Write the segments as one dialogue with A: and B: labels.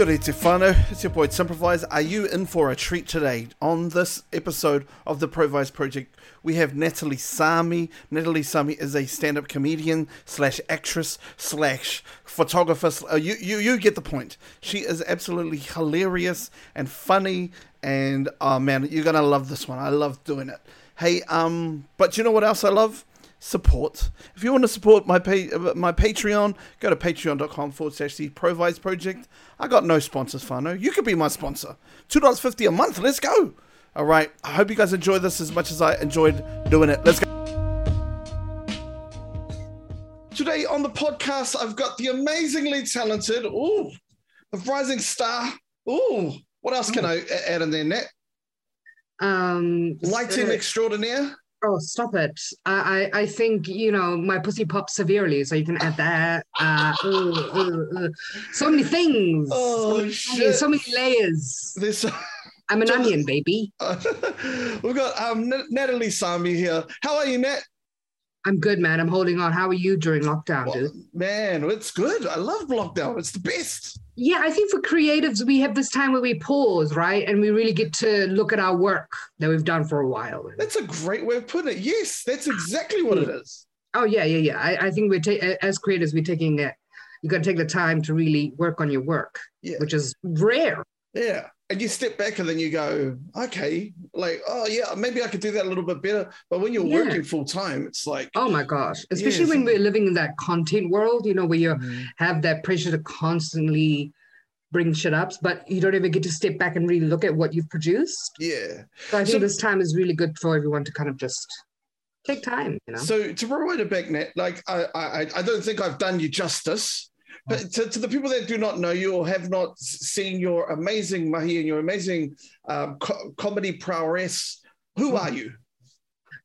A: Kia ora te it's your boy Simprovise. Are you in for a treat today? On this episode of the Provise Project, we have Natalie Samy. Natalie Samy is a stand-up comedian slash actress slash photographer. Uh, you, you, you get the point. She is absolutely hilarious and funny, and oh man, you're gonna love this one. I love doing it. Hey, um, but you know what else I love? Support. If you want to support my pay, my Patreon, go to patreon.com forward slash the Provise Project. I got no sponsors, whānau. You could be my sponsor. $2.50 a month. Let's go. All right. I hope you guys enjoy this as much as I enjoyed doing it. Let's go. Today on the podcast, I've got the amazingly talented, ooh, the rising star. Ooh, what else can I add in there, Net?
B: Um,
A: Lighting
B: uh,
A: extraordinaire.
B: Oh, stop it! I, I I think you know my pussy pops severely, so you can add that. Uh, ooh, ooh, ooh. So many things.
A: Oh,
B: so, many,
A: shit.
B: so many layers.
A: This.
B: I'm an onion, baby.
A: We've got um, N- Natalie Samy here. How are you, Nat?
B: I'm good, man. I'm holding on. How are you during lockdown,
A: Well,
B: dude?
A: man, it's good. I love lockdown. It's the best.
B: Yeah, I think for creatives, we have this time where we pause, right, and we really get to look at our work that we've done for a while.
A: That's a great way of putting it. Yes, that's exactly what it is.
B: Oh yeah, yeah, yeah. I, I think we're ta- as creators, we're taking it. You got to take the time to really work on your work,
A: Yeah.
B: which is rare.
A: Yeah. And you step back and then you go, okay, like, oh, yeah, maybe I could do that a little bit better. But when you're
B: Yeah.
A: working full time, it's like,
B: Oh my gosh, especially
A: Yes.
B: when we're living in that content world, you know, where you
A: Mhm.
B: have that pressure to constantly bring shit up, but you don't ever get to step back and really look at what you've produced.
A: yeah.
B: So I think
A: So-
B: this time is really good for everyone to kind of just take time, you know.
A: So to rewind it back, Nat, like I, I, I don't think I've done you justice. But to, to the people that do not know you or have not seen your amazing mahi and your amazing um, co- comedy prowess, who are you?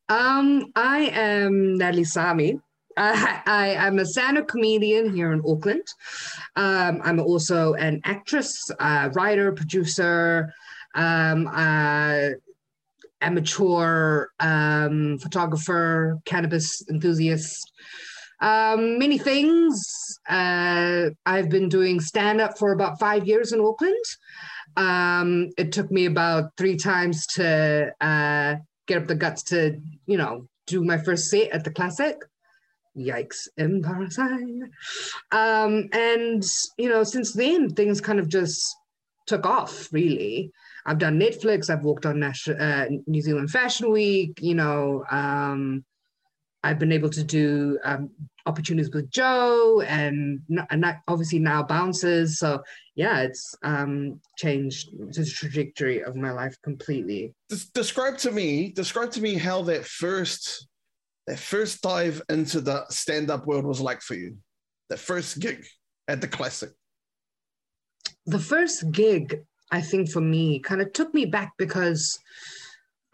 B: Um, I am Natalie Samy. I, I am a stand-up comedian here in Auckland. Um, I'm also an actress, uh, writer, producer, um, uh, amateur um, photographer, cannabis enthusiast, um, many things. Uh, I've been doing stand-up for about five years in Auckland. Um, it took me about three times to uh, get up the guts to, you know, do my first set at the classic. Yikes, embarrassing. Um, and, you know, since then, things kind of just took off, really. I've done Netflix, I've worked on Nash- uh, New Zealand Fashion Week, you know, um, I've been able to do um, opportunities with Joe and, and obviously now Bouncers. So, yeah, it's um, changed the trajectory of my life completely.
A: Des- describe to me, describe to me how that first, that first dive into the stand-up world was like for you. That first gig at the classic.
B: the first gig i think for me kind of took me back because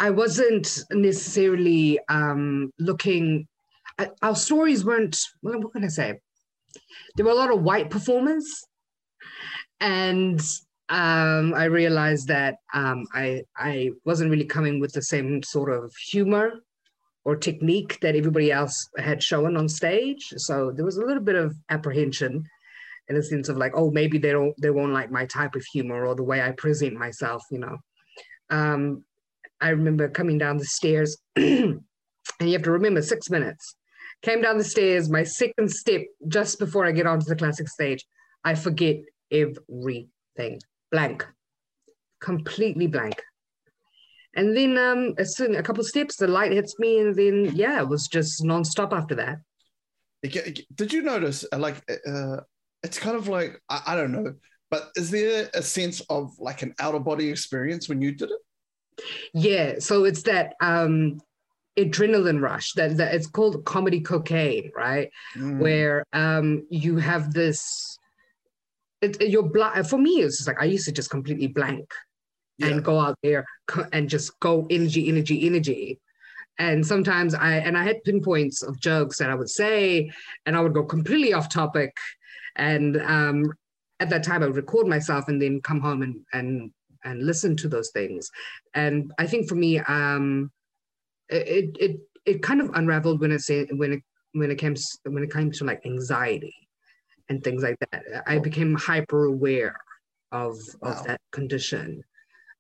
B: i wasn't necessarily um looking our stories weren't well, what can i say? There were a lot of white performers. And um i realized that um i i wasn't really coming with the same sort of humor or technique that everybody else had shown on stage. So there was a little bit of apprehension in a sense of like, oh, maybe they don't they won't like my type of humor or the way I present myself, you know. Um, I remember coming down the stairs, and you have to remember six minutes. Came down the stairs, my second step just before I get onto the classic stage, I forget everything. Blank. Completely blank. And then um as soon a couple steps, the light hits me, and then yeah, it was just nonstop after that.
A: Did you notice, uh, like, uh, it's kind of like, I, I don't know, but is there a sense of like an out of body experience when you did it?
B: Yeah, so it's that um adrenaline rush that, that it's called comedy cocaine, right?
A: Mm.
B: Where um you have this it, it- your blank for me it's just like I used to just completely blank
A: Yeah.
B: and go out there and just go energy, energy, energy. And sometimes I and I had pinpoints of jokes that I would say, and I would go completely off topic. And um, at that time, I would record myself and then come home and and and listen to those things. And I think for me, um, it it it kind of unraveled when it say when it when it came when it came to like anxiety and things like that. I became hyper aware of
A: Wow.
B: of that condition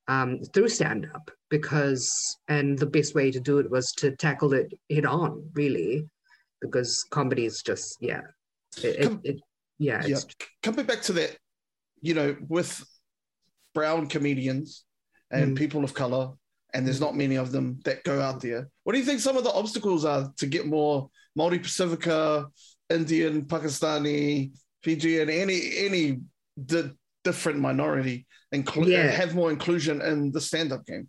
B: um, through stand up because and the best way to do it was to tackle it head on really because comedy is just yeah it, it,
A: Come-
B: it yeah
A: Yeah. Coming back to that, you know, with brown comedians and
B: Mm.
A: people of color, and there's not many of them that go out there. What do you think some of the obstacles are to get more multi Pacifica, Indian, Pakistani, Fijian, any any di- different minority, inclu-
B: Yeah.
A: have more inclusion in the stand up game?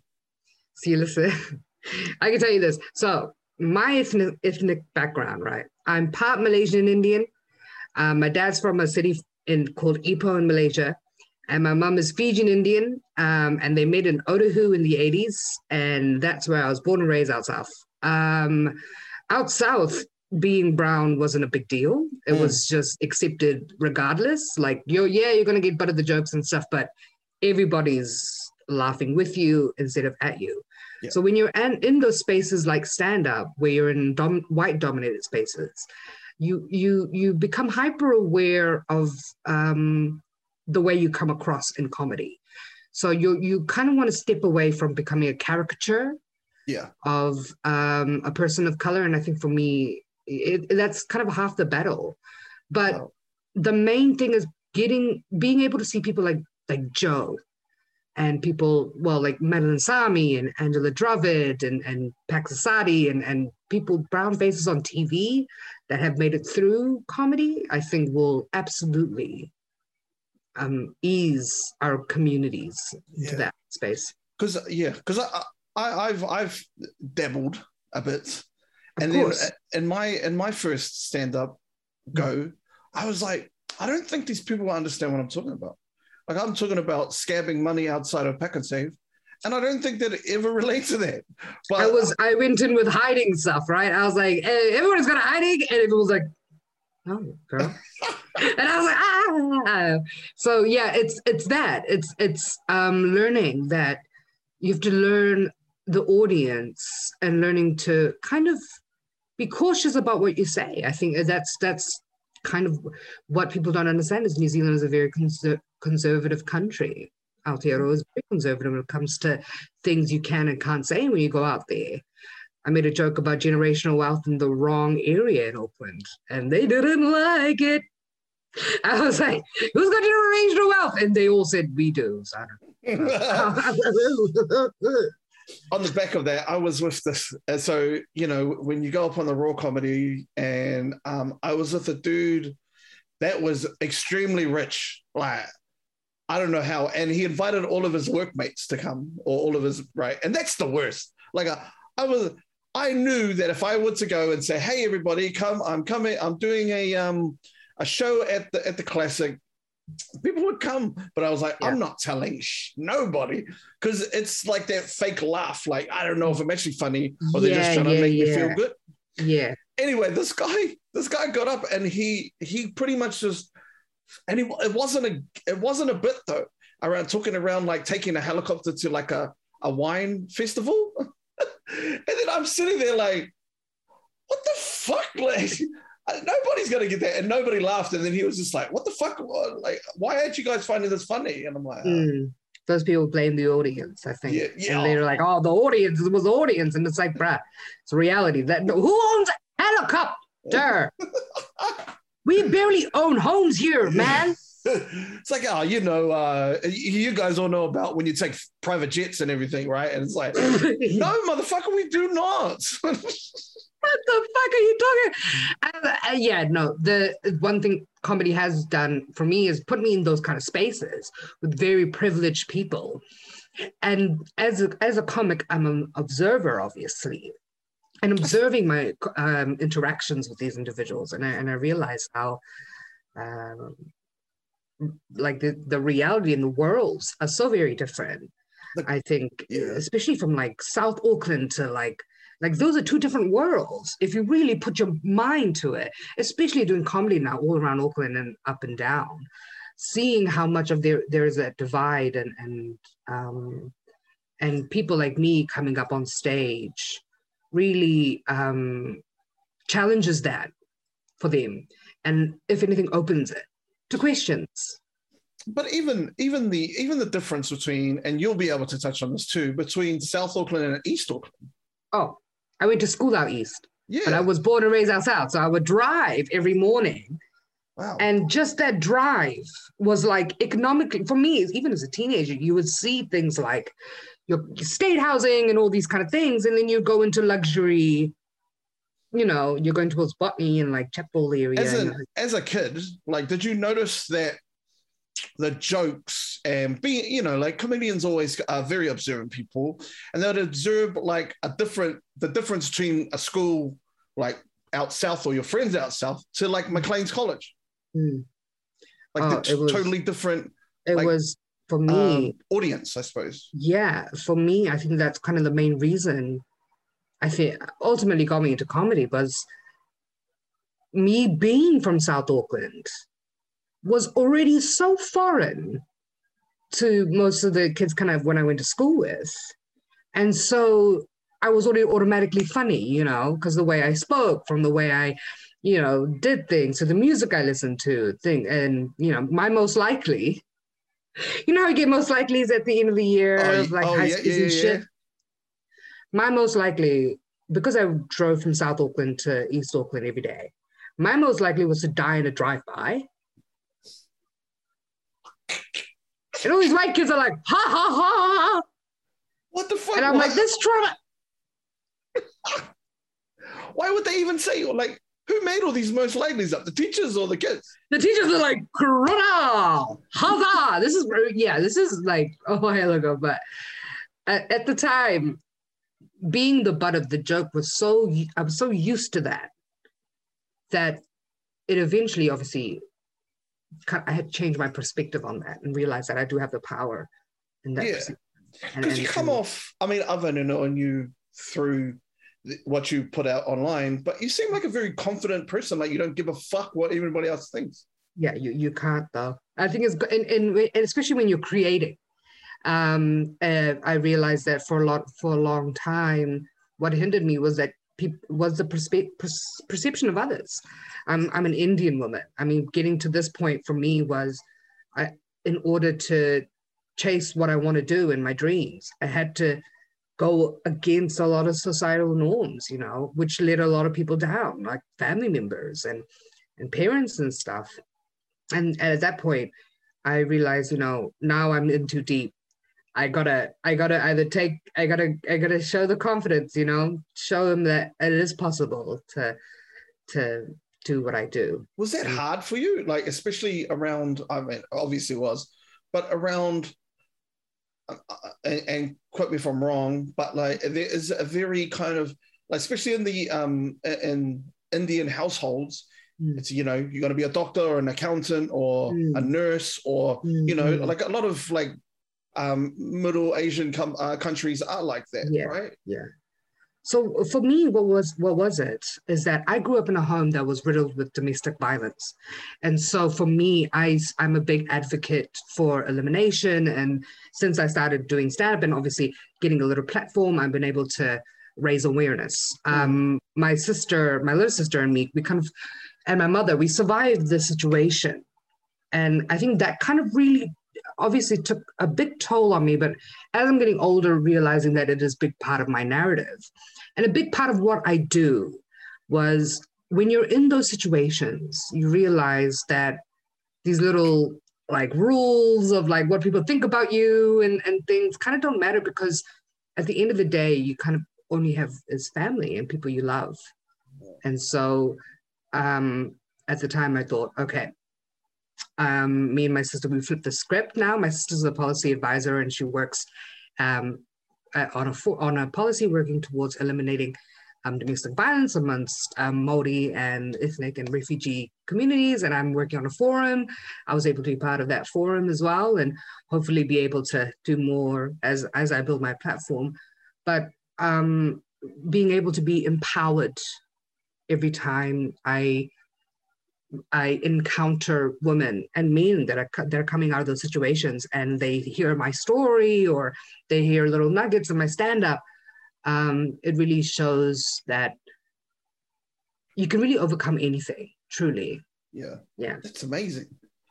B: See, listen, I can tell you this. So, my ethnic, ethnic background, right? I'm part Malaysian Indian. Um, my dad's from a city in called Ipoh in Malaysia, and my mum is Fijian Indian. Um, and they met in Otahuhu in the 80s, and that's where I was born and raised out south. Um, out south, being brown wasn't a big deal. It
A: Mm.
B: was just accepted regardless. Like, you're, yeah, you're going to get butt of the jokes and stuff, but everybody's laughing with you instead of at you.
A: Yeah.
B: So when you're in, in those spaces like stand up, where you're in dom- white dominated spaces, you you you become hyper aware of um, the way you come across in comedy. So you you kind of want to step away from becoming a caricature
A: Yeah.
B: of um, a person of color, and I think for me, it, that's kind of half the battle. But
A: Wow.
B: the main thing is getting being able to see people like like Joe and people well like Madeleine Sami and Angella Dravid and and Pax Assadi and and people brown faces on TV that have made it through comedy I think will absolutely um ease our communities
A: Yeah.
B: that space
A: Because yeah, because I, I I've I've dabbled a bit,
B: of
A: and
B: course
A: then in my in my first stand up go, I was like, I don't think these people understand what I'm talking about. Like I'm talking about scabbing money outside of Pak'nSave, and I don't think that it ever relates to that. But
B: I was I went in with hiding stuff right I was like hey, everyone's got a hiding and everyone was like no girl and I was like, ah. So yeah, it's it's that. It's it's um learning that you have to learn the audience and learning to kind of be cautious about what you say. I think that's that's kind of what people don't understand is New Zealand is a very conser- conservative country. Aotearoa is very conservative when it comes to things you can and can't say when you go out there. I made a joke about generational wealth in the wrong area in Auckland, and they didn't like it. I was like, "Who's got generational wealth?" And they all said, "We do." So
A: on the back of that, I was with this. uh, So you know, when you go up on the raw comedy, and um, I was with a dude that was extremely rich. Like I don't know how, and he invited all of his workmates to come, or all of his right, and that's the worst. Like I, I was, I knew that if I were to go and say, "Hey, everybody, come! I'm coming. I'm doing a um a show at the at the classic." People would come, but I was like, I'm not telling sh- nobody because it's like that fake laugh. Like, I don't know if I'm actually funny or they're just
B: Yeah,
A: trying to
B: yeah,
A: make me feel good.
B: yeah,
A: Anyway, this guy, this guy got up and he he pretty much just and he it wasn't a it wasn't a bit though around talking around like taking a helicopter to like a a wine festival, and then I'm sitting there like, what the fuck, like. Nobody's gonna get that, and nobody laughed. And then he was just like, "What the fuck? Like, why aren't you guys finding this funny?" And I'm like, "Oh,
B: Mm. those people blame the audience. I think,
A: Yeah, yeah.
B: and they're like, "Oh, the audience it was the audience," and it's like, "Bruh, it's reality. That who owns a helicopter? we barely own homes here, man."
A: It's like, oh, you know, uh, you guys all know about when you take private jets and everything, right? And it's like, no, motherfucker, we do not.
B: what the fuck are you talking? Uh, uh, yeah, no. The one thing comedy has done for me is put me in those kind of spaces with very privileged people, and as a, as a comic, I'm an observer, obviously, and observing my um, interactions with these individuals, and I and I realize how. Um, like the, the reality and the worlds are so very different. I think,
A: yeah.
B: especially from like South Auckland to like like those are two different worlds. If you really put your mind to it, especially doing comedy now all around Auckland and up and down, seeing how much of there there is that divide and and um, and people like me coming up on stage really um, challenges that for them, and if anything, opens it to questions.
A: but even even the even the difference between and you'll be able to touch on this too between South Auckland and East Auckland.
B: Oh, I went to school out east,
A: Yeah.
B: but I was born and raised out south, so I would drive every morning,
A: wow.
B: and just that drive was like economically for me. Even as a teenager, you would see things like your state housing and all these kind of things, and then you go into luxury. You know, you're going towards Botany and like Chapel area.
A: as
B: and,
A: a as a kid, like, did you notice that the jokes and being, you know, like comedians always are very observant people, and they'd observe like a different the difference between a school like out south or your friends out south to like Macleans College,
B: Mm.
A: like
B: Oh,
A: the
B: it was-
A: totally different
B: it
A: like,
B: was for me.
A: um, audience, I suppose.
B: yeah, for me, I think that's kind of the main reason I think ultimately got me into comedy was me being from South Auckland was already so foreign to most of the kids kind of when I went to school with. And so I was already automatically funny, you know, because the way I spoke, from the way I, you know, did things, to the music I listened to, thing, and you know, my most likely, you know how you get most likely is at the end of the year
A: Oh,
B: of like
A: oh,
B: high
A: yeah,
B: schools
A: yeah, yeah,
B: shit. My most likely, because I drove from South Auckland to East Auckland every day, my most likely was to die in a drive-by. And all these white kids are like, ha ha ha ha, ha.
A: What the fuck?
B: And I'm
A: Why-
B: like, this trauma.
A: Why would they even say like who made all these most likelies up? The teachers or the kids?
B: The teachers are like, Corona, huzzah. This is, yeah, this is like a while ago. But at, at the time, being the butt of the joke was so, I was so used to that, that it eventually, obviously, I had changed my perspective on that and realized that I do have the power in that.
A: Yeah. Because you come
B: and-
A: off. I mean, I've only known you through th- what you put out online, but you seem like a very confident person. Like you don't give a fuck what everybody else thinks.
B: yeah you, you can't though i think it's and, and especially when you're creating um uh, i realized that for a lot for a long time what hindered me was that people was the perspe- per- perception of others. I'm i'm an indian woman. I mean getting to this point for me was i in order to chase what i want to do in my dreams i had to go against a lot of societal norms you know which let a lot of people down like family members and and parents and stuff. And at that point i realized you know now i'm in too deep i gotta i gotta either take i gotta i gotta show the confidence you know show them that it is possible to to do what i do
A: Was that
B: Mm.
A: hard for you? Like especially around. I mean, obviously it was, but around. uh, And, and quote me if I'm wrong, but like there is a very kind of like especially in the um in Indian households,
B: Mm.
A: it's you know you're going to be a doctor or an accountant or
B: Mm.
A: a nurse or you know
B: Mhm.
A: like a lot of like um middle asian com- uh, countries are like that
B: Yeah.
A: right Yeah.
B: so for me what was what was it is that i grew up in a home that was riddled with domestic violence and so for me i i'm a big advocate for elimination and since i started doing stand up and obviously getting a little platform i've been able to raise awareness um my sister my little sister and me we kind of and my mother we survived the situation and i think that kind of really obviously took a big toll on me but as i'm getting older realizing that it is a big part of my narrative and a big part of what I do was when you're in those situations, you realize that these little like rules of like what people think about you and, and things kind of don't matter because at the end of the day, you kind of only have is family and people you love. And so um, at the time I thought, okay, um, me and my sister, we flipped the script now. My sister's a policy advisor and she works um, uh, on a fo- on a policy working towards eliminating um, domestic violence amongst um, Maori and ethnic and refugee communities. And I'm working on a forum. I was able to be part of that forum as well, and hopefully be able to do more as as I build my platform. But um, being able to be empowered every time I I encounter women and men that are that are coming out of those situations, and they hear my story or they hear little nuggets of my stand up. Um, it really shows that you can really overcome anything. Truly,
A: yeah
B: yeah.
A: that's amazing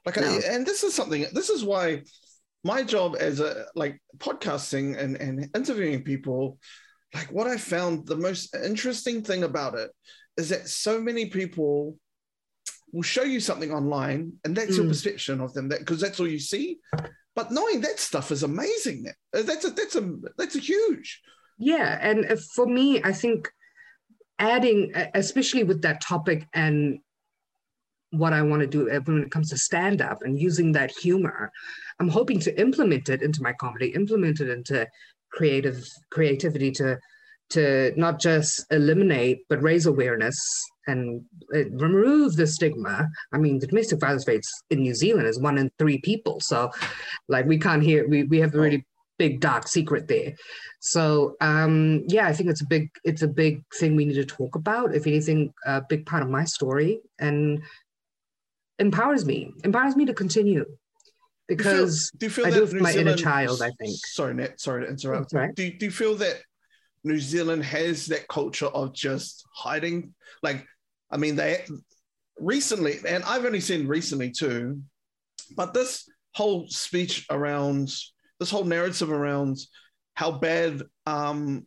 A: Like, no. I, and this is something. This is why my job as a like podcasting and and interviewing people, like what I found the most interesting thing about it is that so many people will show you something online and that's mm. your perception of them that because that's all you see. But knowing that stuff is amazing. That's a that's a that's a huge.
B: Yeah and for me i think adding especially with that topic and what i want to do uh, when it comes to stand up and using that humor i'm hoping to implement it into my comedy implement it into creative creativity to to not just eliminate but raise awareness and uh, remove the stigma. I mean, the domestic violence rates in New Zealand is one in three people. So, like, we can't hear, we, we have a really big dark secret there. So, um, yeah, I think it's a big, it's a big thing we need to talk about. If anything, a big part of my story and empowers me, empowers me to continue. Because do you feel, do you feel I do my Zealand, inner child, I think.
A: Sorry, Nat, sorry to interrupt. Right. Do, do you feel that New Zealand has that culture of just hiding. Like, I mean, they recently, and I've only seen recently too, but this whole speech around this whole narrative around how bad um,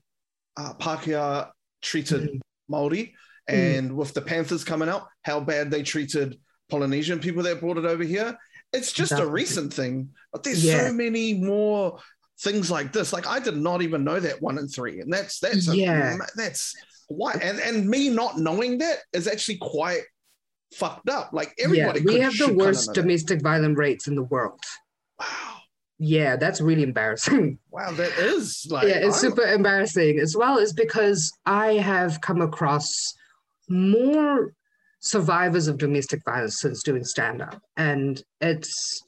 A: uh, Pākehā treated mm. Maori, and mm. with the Panthers coming out, how bad they treated Polynesian people that brought it over here. It's just a recent thing, but there's yeah. so many more things like this. Like I did not even know that one and three, and that's that's yeah, a, that's why. And and me not knowing that is actually quite fucked up. Like everybody,
B: yeah, we have the worst domestic violent rates in the world.
A: Wow.
B: Yeah, that's really embarrassing.
A: Wow, that is like
B: yeah, it's super embarrassing as well. Is because I have come across more survivors of domestic violence since doing stand up, and it's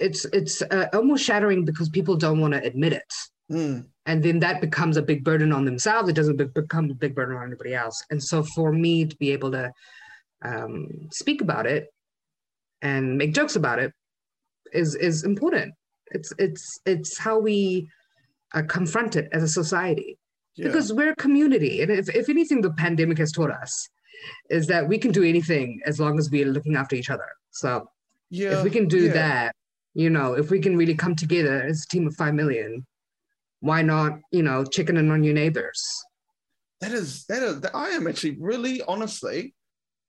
B: it's it's uh, almost shattering because people don't want to admit it.
A: Mm.
B: And then that becomes a big burden on themselves. It doesn't be- become a big burden on anybody else. And so for me to be able to um, speak about it and make jokes about it is is important. It's it's it's how we uh, confront it as a society yeah. because we're a community. And if, if anything, the pandemic has taught us is that we can do anything as long as we're looking after each other. So yeah, if we can do yeah. that, you know, if we can really come together as a team of 5 million, why not, you know, chicken in on your neighbors?
A: That is, that is, I am actually really honestly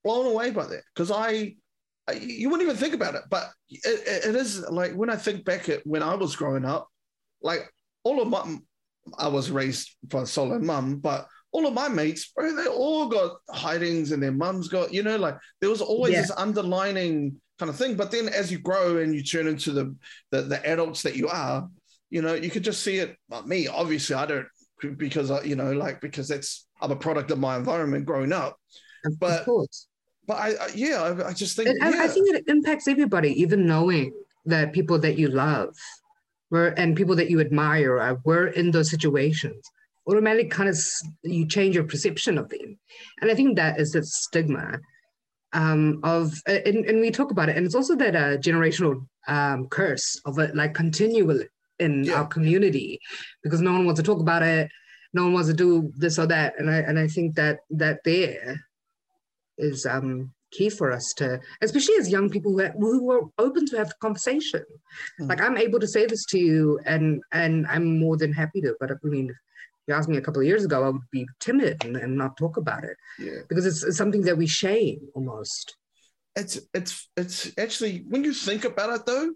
A: blown away by that because I, I, you wouldn't even think about it, but it, it is like when I think back at when I was growing up, like all of my, I was raised by a solo mum, but all of my mates, bro, they all got hidings and their mums got, you know, like there was always yeah. this underlining kind of thing. But then as you grow and you turn into the, the, the adults that you are, you know, you could just see it. Well, me, obviously, I don't because I, you know, like because that's I'm a product of my environment growing up. But but I, I yeah, I, I, just think
B: yeah. I, I think it impacts everybody, even knowing that people that you love were and people that you admire uh, were in those situations automatically kind of you change your perception of them and i think that is the stigma um, of and, and we talk about it and it's also that uh, generational um, curse of it like continual in yeah. our community because no one wants to talk about it no one wants to do this or that and i and i think that that there is um key for us to especially as young people who, who are open to have the conversation mm. like i'm able to say this to you and and i'm more than happy to but i mean you asked me a couple of years ago, I would be timid and, and not talk about it.
A: Yeah.
B: Because it's, it's something that we shame almost.
A: It's it's it's actually when you think about it though,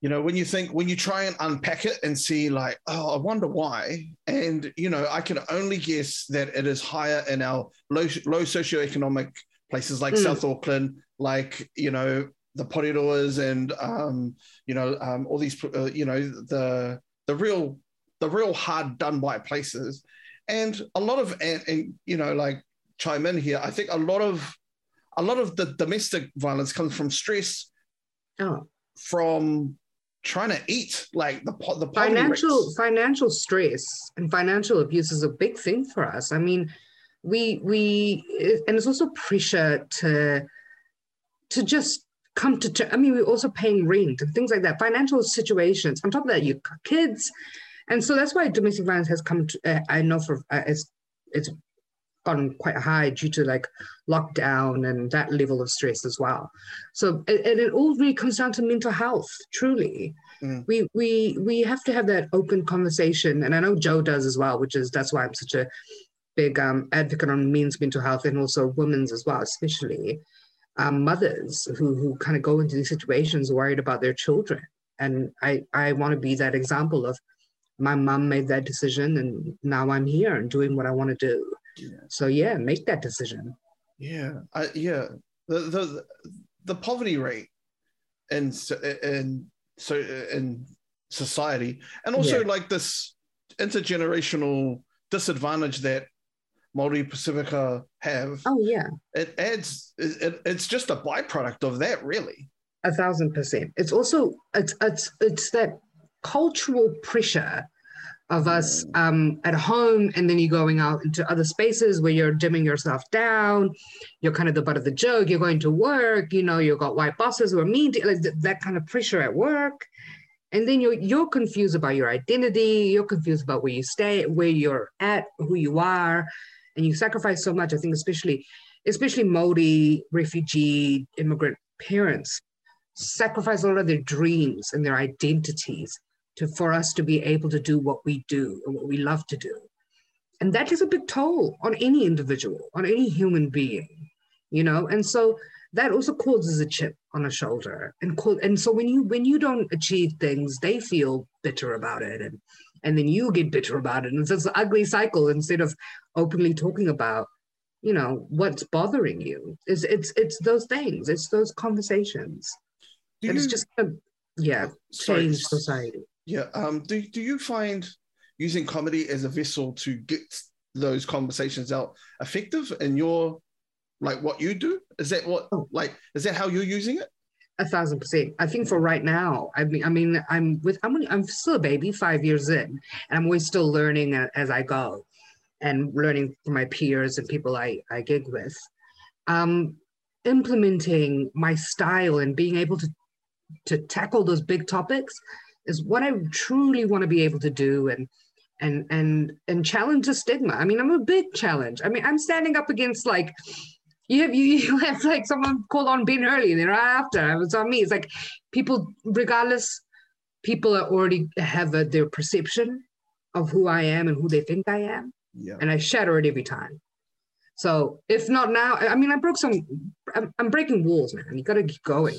A: you know, when you think when you try and unpack it and see like, oh, I wonder why. And you know, I can only guess that it is higher in our low low socioeconomic places like mm. South Auckland, like you know, the Porirua and um, you know, um, all these uh, you know, the the real the real hard done by places. And a lot of, and, and, you know, like chime in here, I think a lot of, a lot of the domestic violence comes from stress,
B: oh.
A: from trying to eat, like the the
B: financial financial stress and financial abuse is a big thing for us. I mean, we we and it's also pressure to to just come to. I mean, we're also paying rent and things like that. Financial situations. On top of that, you kids and so that's why domestic violence has come to uh, i know for uh, it's it's gone quite high due to like lockdown and that level of stress as well. So and it all really comes down to mental health. Truly, mm. we we we have to have that open conversation, and I know Joe does as well, which is that's why I'm such a big um, advocate on men's mental health and also women's as well, especially um, mothers who who kind of go into these situations worried about their children. And I I want to be that example of my mom made that decision and now I'm here and doing what I want to do. Yeah. So yeah, make that decision.
A: Yeah, I, yeah. The the the poverty rate and and so in society, and also yeah. like this intergenerational disadvantage that Maori Pacifica have.
B: Oh yeah,
A: it adds. It, it's just a byproduct of that, really.
B: A thousand percent. It's also it's it's it's that cultural pressure of us um, at home and then you're going out into other spaces where you're dimming yourself down. You're kind of the butt of the joke. You're going to work you know you've got white bosses who are mean to like th- that kind of pressure at work. And then you're you're confused about your identity. You're confused about where you stay where you're at who you are. And you sacrifice so much i think especially especially Maori refugee immigrant parents sacrifice a lot of their dreams and their identities to for us to be able to do what we do and what we love to do. And that is a big toll on any individual on any human being you know? And so that also causes a chip on a shoulder and and so when you when you don't achieve things they feel bitter about it and and then you get bitter about it. And it's an ugly cycle instead of openly talking about you know what's bothering you. It's it's it's those things it's those conversations do and you, it's just a, yeah change sorry, society
A: yeah. Um. Do Do you find using comedy as a vessel to get those conversations out effective in your like what you do? Is that what oh. like is that how you're using it?
B: A thousand percent. I think for right now, I mean, I mean, I'm with I'm I'm still a baby, five years in, and I'm always still learning as I go, and learning from my peers and people I I gig with. Um, implementing my style and being able to to tackle those big topics is what I truly want to be able to do and and and and challenge the stigma. I mean, I'm a big challenge. I mean, I'm standing up against like you have you, you have like someone called on Ben early and then right after it was on me. It's like people, regardless, people are already have a, their perception of who I am and who they think I am. Yeah. And I shatter it every time. So if not now, I mean, I broke some. I'm, I'm breaking walls, man. You got to keep going.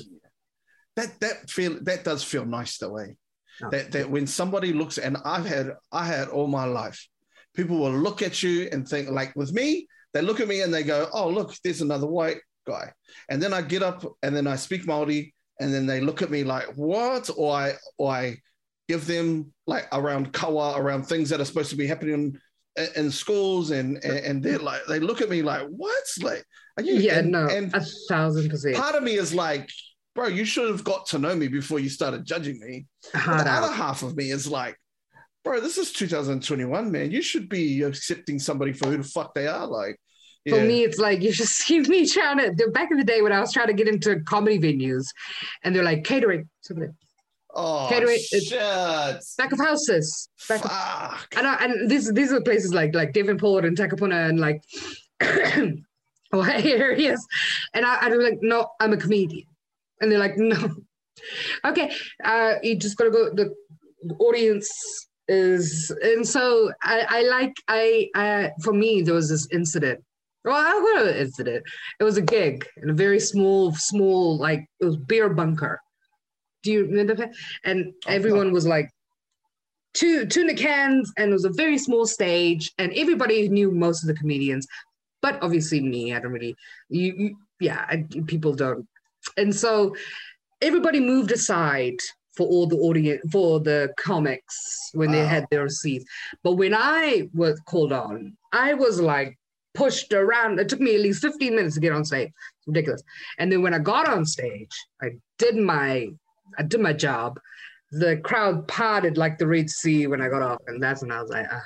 A: That that feel that does feel nice the way That that when somebody looks, and I've had I had all my life, people will look at you and think like with me, they look at me and they go, oh look, there's another white guy, and then I get up and then I speak Maori, and then they look at me like what, or I or I give them like around kawa, around things that are supposed to be happening in, in schools, and, and and they're like they look at me like what's like
B: are you yeah and, no and a thousand percent.
A: Part of me is like bro, you should have got to know me before you started judging me. the other half of me is like, bro, this is 2021, man. You should be accepting somebody for who the fuck they are. Like,
B: yeah. For me, it's like you just see me trying to. Back in the day when I was trying to get into comedy venues, and they're like catering.
A: Oh, catering. Shit.
B: Back of houses. Back Fuck. Of, and, I, and this, these are places like like Devonport and Takapuna and like oh areas. And I, I'm like, no, I'm a comedian. And they're like, no. okay, uh, you just gotta go. The audience is, and so I, I like, I, I, for me, there was this incident. Well, I got an incident. It was a gig in a very small, small, like it was beer bunker. Do you remember that? And everyone was like, two tuna cans, and it was a very small stage, and everybody knew most of the comedians, but obviously me, I don't really. You, you yeah, I, people don't and so everybody moved aside for all the audience for the comics when wow. they had their seats. But when I was called on, I was like pushed around. It took me at least 15 minutes to get on stage. It's ridiculous. And then when I got on stage, I did my I did my job. The crowd parted like the Red Sea when I got off, and that's when I was like, ah.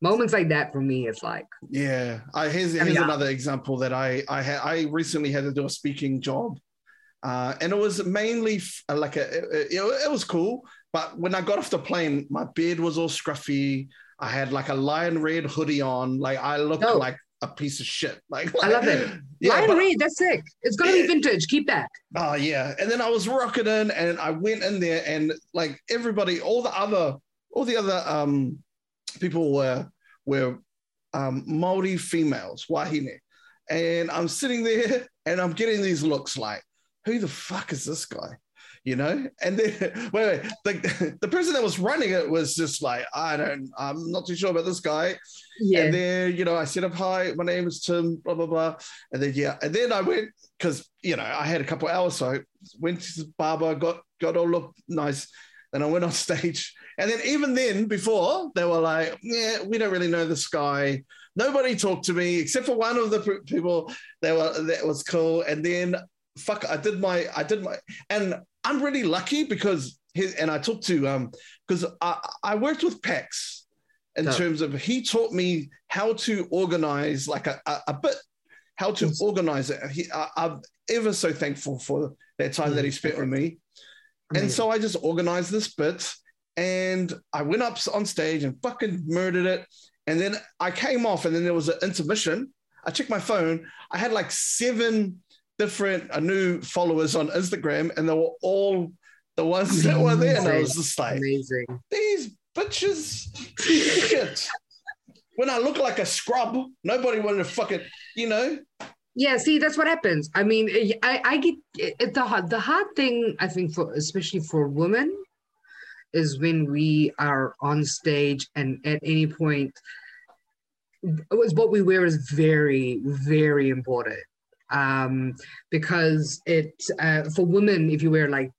B: Moments like that for me, it's like
A: yeah. I, here's here's I mean, another example that I I had I recently had to do a speaking job uh, and it was mainly f- like a, it, it, was cool. But when I got off the plane, my beard was all scruffy. I had like a lion red hoodie on. Like I looked oh. like a piece of shit. Like,
B: I love it.
A: Yeah,
B: Lion
A: but-
B: Reed, that's sick. It's gonna be vintage. Keep that.
A: Oh yeah, and then I was rocking in, and I went in there, and like everybody, all the other, all the other um people were were um Maori females, wahine, and I'm sitting there, and I'm getting these looks like, who the fuck is this guy? You know, and then wait, wait, the the person that was running it was just like, I don't, I'm not too sure about this guy.
B: Yeah.
A: And then, you know, I said up, hi, my name is Tim, blah, blah, blah. And then, yeah. And then I went, because, you know, I had a couple hours. So I went to the barber, got, got all look nice. And I went on stage. And then, even then, before, they were like, yeah, we don't really know this guy. Nobody talked to me except for one of the people that were, that was cool. And then, fuck, I did my, I did my, and I'm really lucky because his, and I talked to, um, because I, I worked with Pax in
B: Yeah.
A: terms of he taught me how to organize like a, a, a bit how to
B: Yes.
A: organize it he, I, i'm ever so thankful for that time that he spent with me and so i just organized this bit and i went up on stage and fucking murdered it and then i came off and then there was an intermission i checked my phone i had like seven different uh, new followers on instagram and they were all the ones that were there and i was just like
B: amazing.
A: these bitches shit. When I look like a scrub, nobody wanted to fucking, you know.
B: Yeah, see, that's what happens. I mean, I, I get it, the hard, the hard thing. I think for especially for women, is when we are on stage and at any point, was what we wear is very, very important. Um, because it uh, for women, if you wear like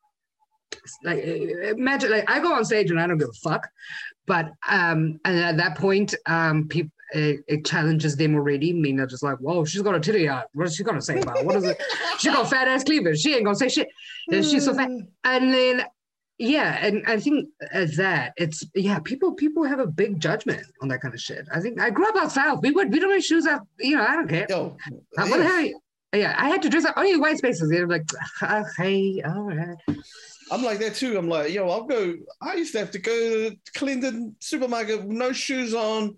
B: like imagine like I go on stage and I don't give a fuck, but um, and at that point, um, people it, it challenges them already. I mean, they're just like, whoa, she's got a titty out. What is she gonna say about? it? What is it? She got fat ass cleavage. She ain't gonna say shit. And she's so fat. And then yeah, and I think at that it's yeah, people people have a big judgment on that kind of shit. I think I grew up out south. We would we don't wear shoes out. You know, I don't care.
A: Yo,
B: Uh, what the hell? Yeah, I had to dress up only white spaces. They're like, okay, all right.
A: I'm like that too. I'm like, yo, I'll go. I used to have to go to Clinton supermarket with no shoes on.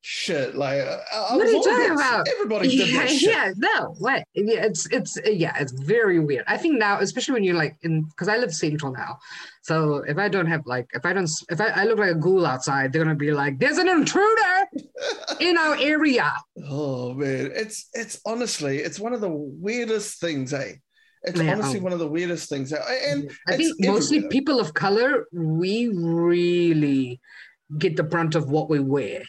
A: Shit, like I, I
B: What are you talking about?
A: Everybody did
B: yeah,
A: that shit.
B: yeah, no, what? Yeah, it's it's uh, yeah, it's very weird. I think now, especially when you're like in, because I live central now, so if I don't have like, if I don't, if I, I look like a ghoul outside, they're gonna be like, "There's an intruder in our area."
A: Oh man, it's it's honestly, it's one of the weirdest things, eh? It's
B: Yeah.
A: honestly one of the weirdest things. eh? And
B: I think
A: it's
B: mostly
A: everywhere.
B: people of color, we really get the brunt of what we wear.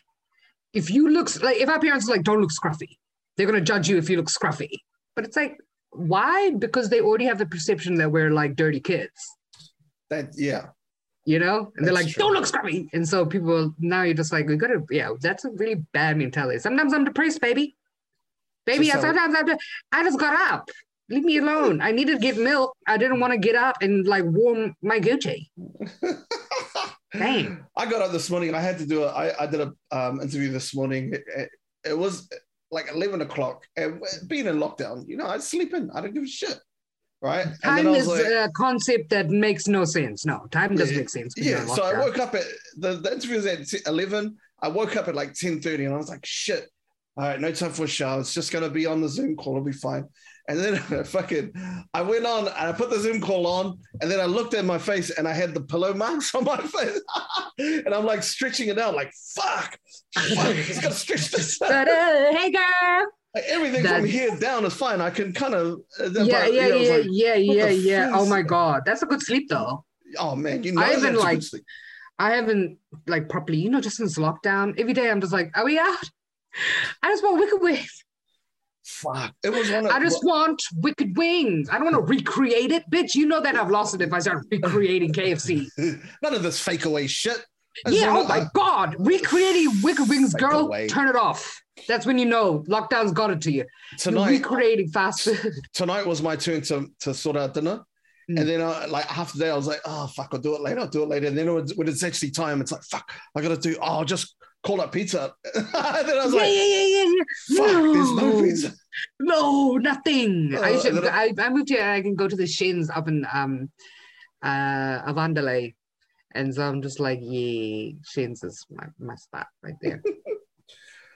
B: If you look like, if our parents are like, don't look scruffy, they're gonna judge you if you look scruffy. But it's like, why? Because they already have the perception that we're like dirty kids,
A: that yeah.
B: you know? And they're like,
A: true.
B: don't look scruffy. And so people now you're just like, we gotta, yeah, that's a really bad mentality. Sometimes I'm depressed, baby. Baby,
A: So-
B: I sometimes I'm de- I just got up. Leave me alone. I needed to get milk. I didn't want to get up and like warm my Gucci. Dang.
A: I got up this morning. And I had to do a. I, I did a um, interview this morning. It, it, it was like eleven o'clock, and being in lockdown, you know, I sleep in. I don't give a shit, right? And
B: Time is
A: like,
B: a concept that makes no sense. No, time doesn't
A: Yeah,
B: make sense.
A: yeah. So I woke up at the the interview was at eleven. I woke up at like ten thirty, and I was like, shit. All right, no time for a shower. It's just gonna be on the Zoom call. It'll be fine. And then fucking, I went on and I put the Zoom call on, and then I looked at my face and I had the pillow marks on my face, and I'm like stretching it out, like fuck, fuck, it's gotta stretch this. out.
B: But, uh, hey girl.
A: Like, everything
B: That-
A: from here down is fine. I can kind of, uh,
B: Yeah, yeah,
A: I was
B: yeah,
A: like,
B: yeah, yeah, yeah. Oh my god, that's a good sleep though.
A: oh man, you know,
B: I
A: that's good
B: like-. I haven't like properly, you know, just since lockdown. Every day I'm just like, are we out? I just want wicked wings.
A: fuck. It was one of.
B: I just want wicked wings. I don't want to recreate it, bitch. You know that I've lost it if I start recreating KFC.
A: None of this fake away shit.
B: Yeah, oh my god, recreating wicked wings, girl.
A: away.
B: Turn it off. That's when you know lockdown's got it to you. You're
A: tonight,
B: recreating fast food.
A: tonight was my turn to, to sort out dinner.
B: Mm.
A: And then I, like half the day, I was like, oh, fuck, I'll do it later. I'll do it later. And then when it's- when it's actually time, it's like, fuck, I got to do, oh, I'll just call up pizza. and then I was
B: yeah,
A: like,
B: yeah, yeah, yeah, yeah.
A: fuck, there's no
B: No.
A: pizza.
B: No, nothing. I,
A: Uh,
B: to,
A: and
B: I, I moved here and I can go to the shins up in um uh Avondale. And so I'm just like, yeah, shins is my, my spot right there.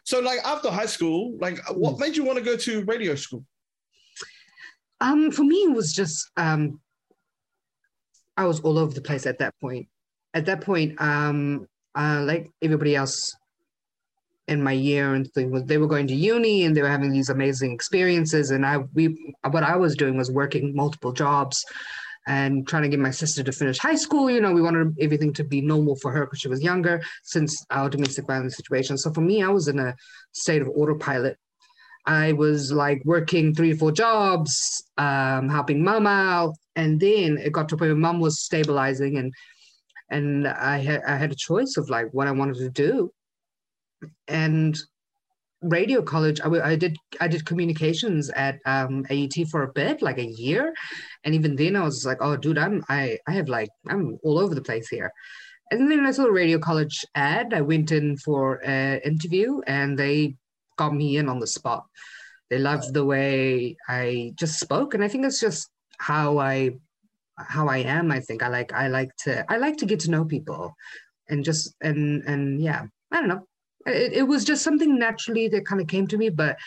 A: So, like after high school, like what mm. made you want to go to radio school?
B: Um, for me, it was just um, I was all over the place at that point. At that point, um, uh, like everybody else in my year and thing they were going to uni and they were having these amazing experiences. And i we what i was doing was working multiple jobs and trying to get my sister to finish high school. You know we wanted everything to be normal for her because she was younger since our domestic violence situation. So for me i was in a state of autopilot. I was like working three or four jobs um, helping mom out. And then it got to a point where mom was stabilizing and and I had I had a choice of like what I wanted to do, and radio college I, I did I did communications at um, AUT for a bit like a year, and even then I was like oh dude I'm I I have like I'm all over the place here, and then I saw a radio college ad I went in for an interview and they got me in on the spot. They loved the way I just spoke, and I think it's just how I how I am. I think I like I like to I like to get to know people, and just and and yeah, I don't know. It, it was just something naturally that kind of came to me, but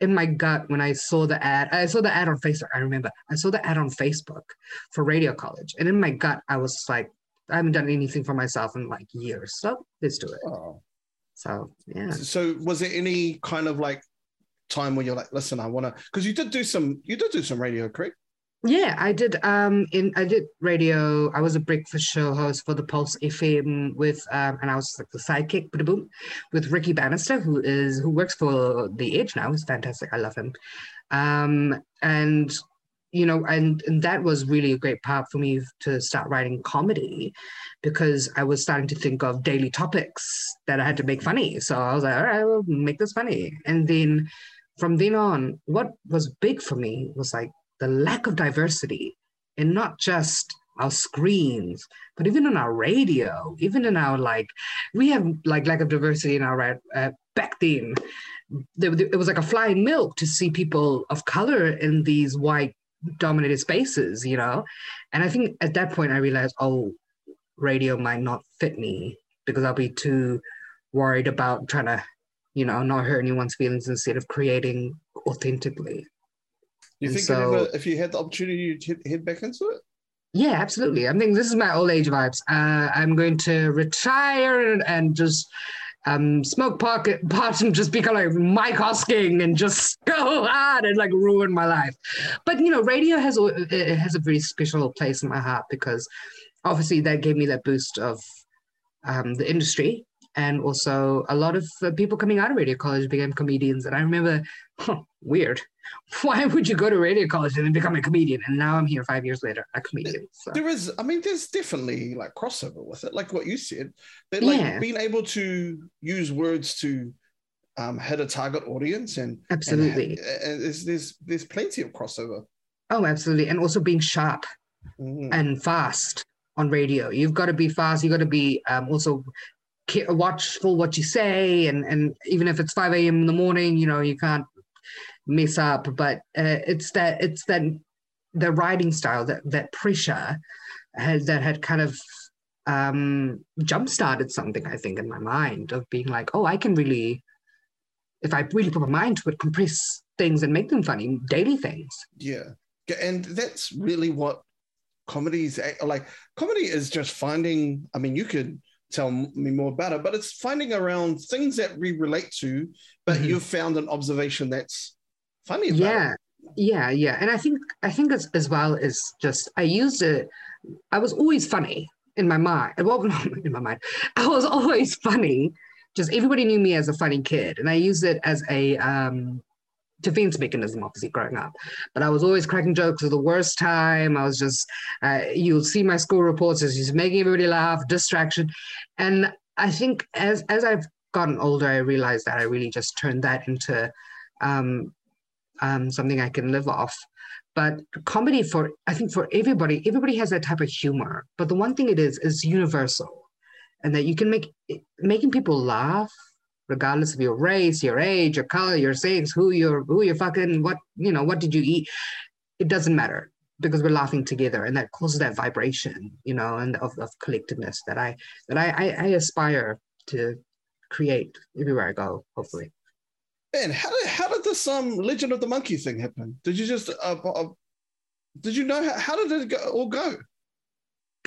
B: in my gut when I saw the ad, I saw the ad on Facebook. I remember I saw the ad on Facebook for Radio College, and in my gut, I was like, I haven't done anything for myself in like years, so let's do it. Oh. So yeah.
A: So was it any kind of like time when you're like, listen, I want to, because you did do some, you did do some radio, correct?
B: Yeah, I did. Um, in I did radio. I was a breakfast show host for the Pulse FM with, um, and I was like the sidekick, boom, with Ricky Bannister, who is who works for the Edge now. He's fantastic. I love him. Um, and you know, and and that was really a great part for me to start writing comedy, because I was starting to think of daily topics that I had to make funny. So I was like, all right, I will make this funny. And then from then on, what was big for me was like the lack of diversity and not just our screens, but even in our radio, even in our like, we have like lack of diversity in our uh, back then. There, it was like a flying milk to see people of color in these white dominated spaces, you know. And I think at that point I realized, oh, radio might not fit me because I'll be too worried about trying to, you know, not hurt anyone's feelings instead of creating authentically.
A: You and think so, ever, if you had the opportunity to head back into it?
B: Yeah, absolutely. I think this is my old age vibes. Uh, I'm going to retire and, and just um, smoke pocket pot and just become like Mike Hosking and just go hard and like ruin my life. But you know, radio has it has a very special place in my heart because obviously that gave me that boost of um, the industry and also a lot of uh, people coming out of radio college became comedians. And I remember, huh, weird. Why would you go to radio college and then become a comedian? And now I'm here five years later, a comedian.
A: So. There is, I mean, there's definitely like crossover with it, like what you said. But like yeah. being able to use words to um, hit a target audience and
B: absolutely,
A: and, and there's, there's there's plenty of crossover.
B: Oh, absolutely, and also being sharp mm. and fast on radio. You've got to be fast. You've got to be um, also watchful what you say and and even if it's 5 a.m in the morning you know you can't mess up but uh, it's that it's that the writing style that that pressure has that had kind of um jump started something i think in my mind of being like oh i can really if i really put my mind to it compress things and make them funny daily things
A: yeah and that's really what comedy is like comedy is just finding i mean you could tell me more about it. But it's finding around things that we relate to, but mm-hmm. you've found an observation that's funny.
B: yeah, it. yeah, yeah. And I think I think as as well as just I used it. I was always funny in my mind. Well, in my mind, I was always funny. Just everybody knew me as a funny kid, and I used it as a um, defense mechanism, obviously, growing up. But I was always cracking jokes at the worst time. I was just, uh, you'll see my school reports as just making everybody laugh, distraction. And I think as, as I've gotten older, I realized that I really just turned that into um, um, something I can live off. But comedy for, I think for everybody, everybody has that type of humor. But the one thing it is, is universal. And that you can make, making people laugh regardless of your race, your age, your color, your sex, who you're, who you're fucking, what you know, what did you eat? It doesn't matter because we're laughing together, and that causes that vibration, you know, and of, of collectiveness that I that I, I, I aspire to create everywhere I go. Hopefully.
A: Man, how did how did this um Legend of the Monkey thing happen? Did you just uh, uh, did you know how, how did it go, all go?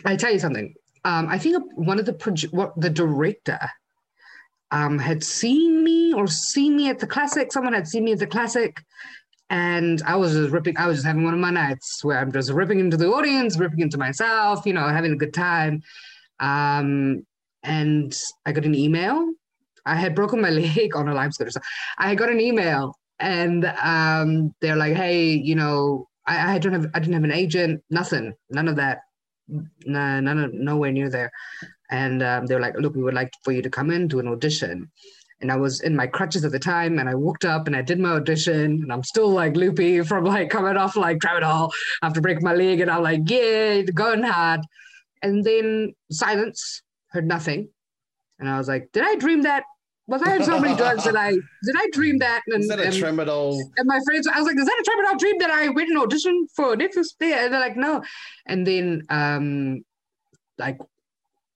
B: I tell you something. Um, I think one of the produ- what the director um, had seen me or seen me at the classic. Someone had seen me at the classic, and I was just ripping. I was just having one of my nights where I'm just ripping into the audience, ripping into myself, you know, having a good time. Um, and I got an email I had broken my leg on a scooter. So I got an email and um, they're like, hey, you know, I, I don't have, I didn't have an agent, nothing, none of that, nah, none of, nowhere near there. And um, they're like, look, we would like for you to come in, do an audition. And I was in my crutches at the time, and I walked up and I did my audition, and I'm still like loopy from like coming off like tramadol after breaking my leg, and I'm like, yeah, going hard. And then silence, heard nothing, and I was like, did I dream that? Was I on so many drugs that I did I dream that?
A: And, is that a and, tramadol?
B: And my friends, I was like, is that a tramadol dream that I went and auditioned for Netflix? There, and they're like, no. And then, um, like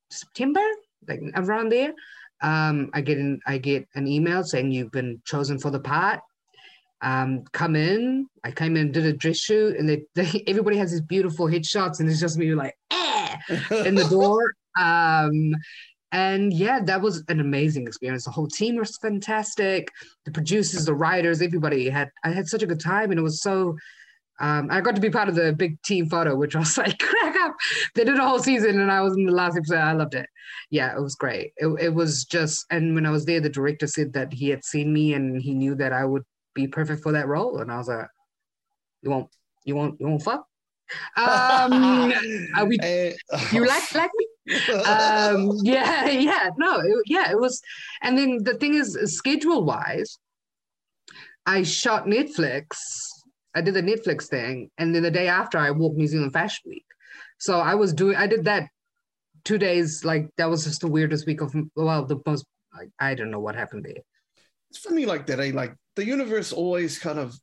B: September, like around there, um, I get an I get an email saying you've been chosen for the part. Um, come in. I came in, and did a dress shoot, and they, they everybody has these beautiful headshots, and it's just me like, eh, in the door. Um, and yeah, that was an amazing experience. The whole team was fantastic. The producers, the writers, everybody had I had such a good time, and it was so. Um, I got to be part of the big team photo, which was like crack up. They did a whole season, and I was in the last episode. I loved it. Yeah, it was great. It, it was just, and when I was there, the director said that he had seen me and he knew that I would be perfect for that role, and I was like, "You won't, you won't, you won't fuck." Um, are we? Uh, you like like me? Um, yeah, yeah, no, it, yeah, it was. And then the thing is, schedule wise, I shot Netflix. I did the Netflix thing, and then the day after, I walked New Zealand Fashion Week. So I was doing. I did that two days. Like that was just the weirdest week of. Well, the most. Like, I don't know what happened there.
A: It's funny like that. Eh? Like the universe always kind of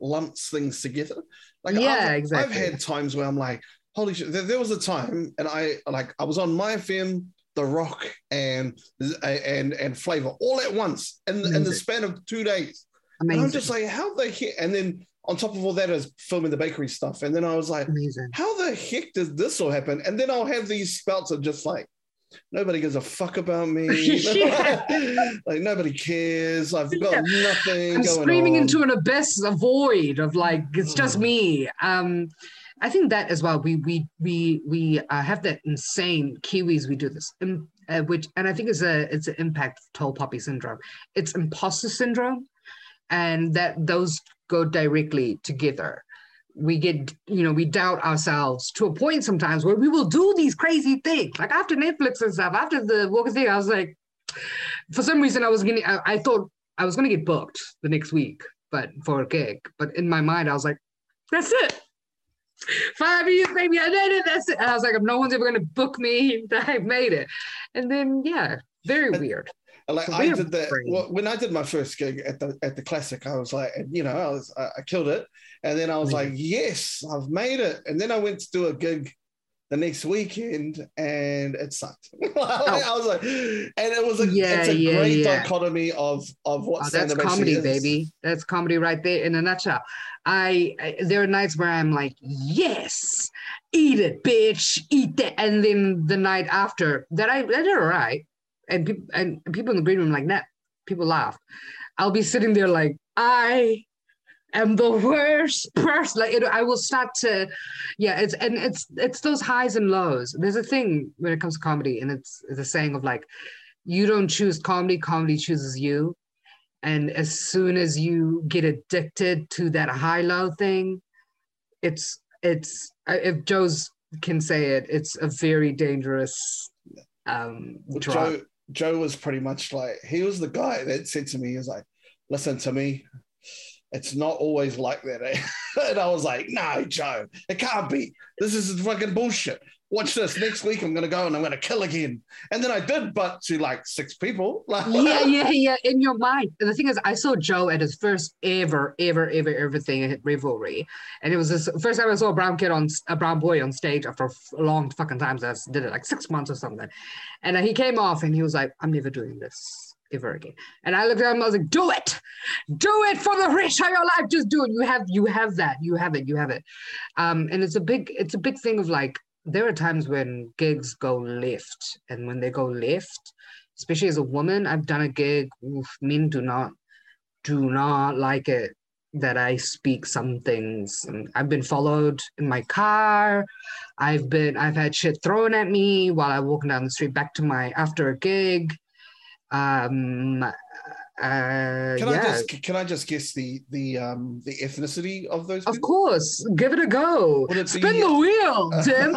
A: lumps things together. Like
B: yeah,
A: I've,
B: exactly.
A: I've had times where I'm like, holy shit. There, was a time, and I like I was on my film, The Rock, and and and Flavor all at once in, in the span of two days. Amazing. And I'm just like, how the heck? And then on top of all that is filming the bakery stuff. And then I was like, Amazing. how the heck does this all happen? And then I'll have these spouts of just like, nobody gives a fuck about me. like nobody cares. I've got yeah. nothing. I'm
B: screaming
A: on.
B: into an abyss, a void of like it's just me. Um, I think that as well. We we we we uh, have that insane Kiwis. We do this, um, uh, which and I think it's a it's an impact of tall poppy syndrome. It's imposter syndrome, and that those go directly together. We get you know we doubt ourselves to a point sometimes where we will do these crazy things. Like after Netflix and stuff, after the Walker thing, I was like, for some reason I was getting I, I thought I was gonna get booked the next week, but for a gig. But in my mind I was like, that's it five years, baby, I did it. That's it. And I was like, if no one's ever gonna book me, that I made it. And then yeah, very and, weird.
A: Like I did that well, when I did my first gig at the at the classic, I was like, you know, I was I, I killed it. And then I was like, yes, I've made it. And then I went to do a gig the next weekend and it sucked. oh. I was like, and it was a, yeah, it's a yeah, great yeah. dichotomy of of what oh,
B: that's comedy, baby. That's comedy right there in a nutshell. I, I, there are nights where I'm like, yes, eat it, bitch, eat that, and then the night after that I that did all right, and people and people in the green room like that, people laugh. I'll be sitting there like I am the worst person. Like it, I will start to, yeah. It's and it's it's those highs and lows. There's a thing when it comes to comedy, and it's the saying of like, you don't choose comedy, comedy chooses you. And as soon as you get addicted to that high low thing, it's it's if Joe's can say it, it's a very dangerous um
A: well, Joe Joe was pretty much like he was the guy that said to me, he was like, listen to me, it's not always like that. Eh? and I was like, no, Joe, it can't be. This is fucking bullshit. Watch this. Next week, I'm going to go and I'm going to kill again. And then I did, but to like six people.
B: yeah, yeah, yeah. In your mind. And the thing is, I saw Joe at his first ever, ever, ever, ever thing at Rivalry. And it was this first time I saw a brown kid on a brown boy on stage after a long fucking times. I did it like six months or something. And he came off and he was like, I'm never doing this ever again. And I looked at him, I was like, do it, do it for the rest of your life. Just do it. You have you have that. You have it. You have it. Um, and it's a big, it's a big thing of like, there are times when gigs go left. And when they go left, especially as a woman, I've done a gig, oof, men do not do not like it that I speak some things. And I've been followed in my car. I've been I've had shit thrown at me while I'm walking down the street back to my after a gig. Um, uh,
A: Can
B: yeah.
A: I just can I just guess the the um the ethnicity of those?
B: Of course, give it a go.
A: It
B: Spin
A: be-
B: the wheel, Tim.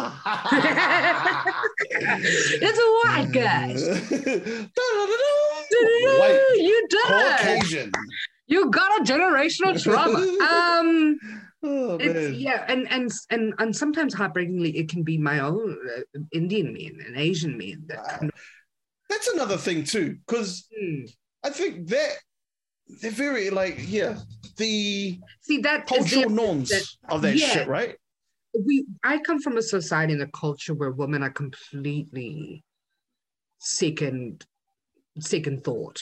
B: it's a white guy.
A: White
B: You did it.
A: Caucasian.
B: You got a generational trauma. Um,
A: Oh,
B: it's yeah, and and and and sometimes heartbreakingly, it can be my own uh, Indian men and Asian men that kind of.
A: That's another thing too, because
B: Hmm.
A: I think that they're very like yeah the
B: See that
A: cultural norms
B: that-
A: of that
B: yeah.
A: shit, right?
B: we I come from a society and a culture where women are completely second second thought.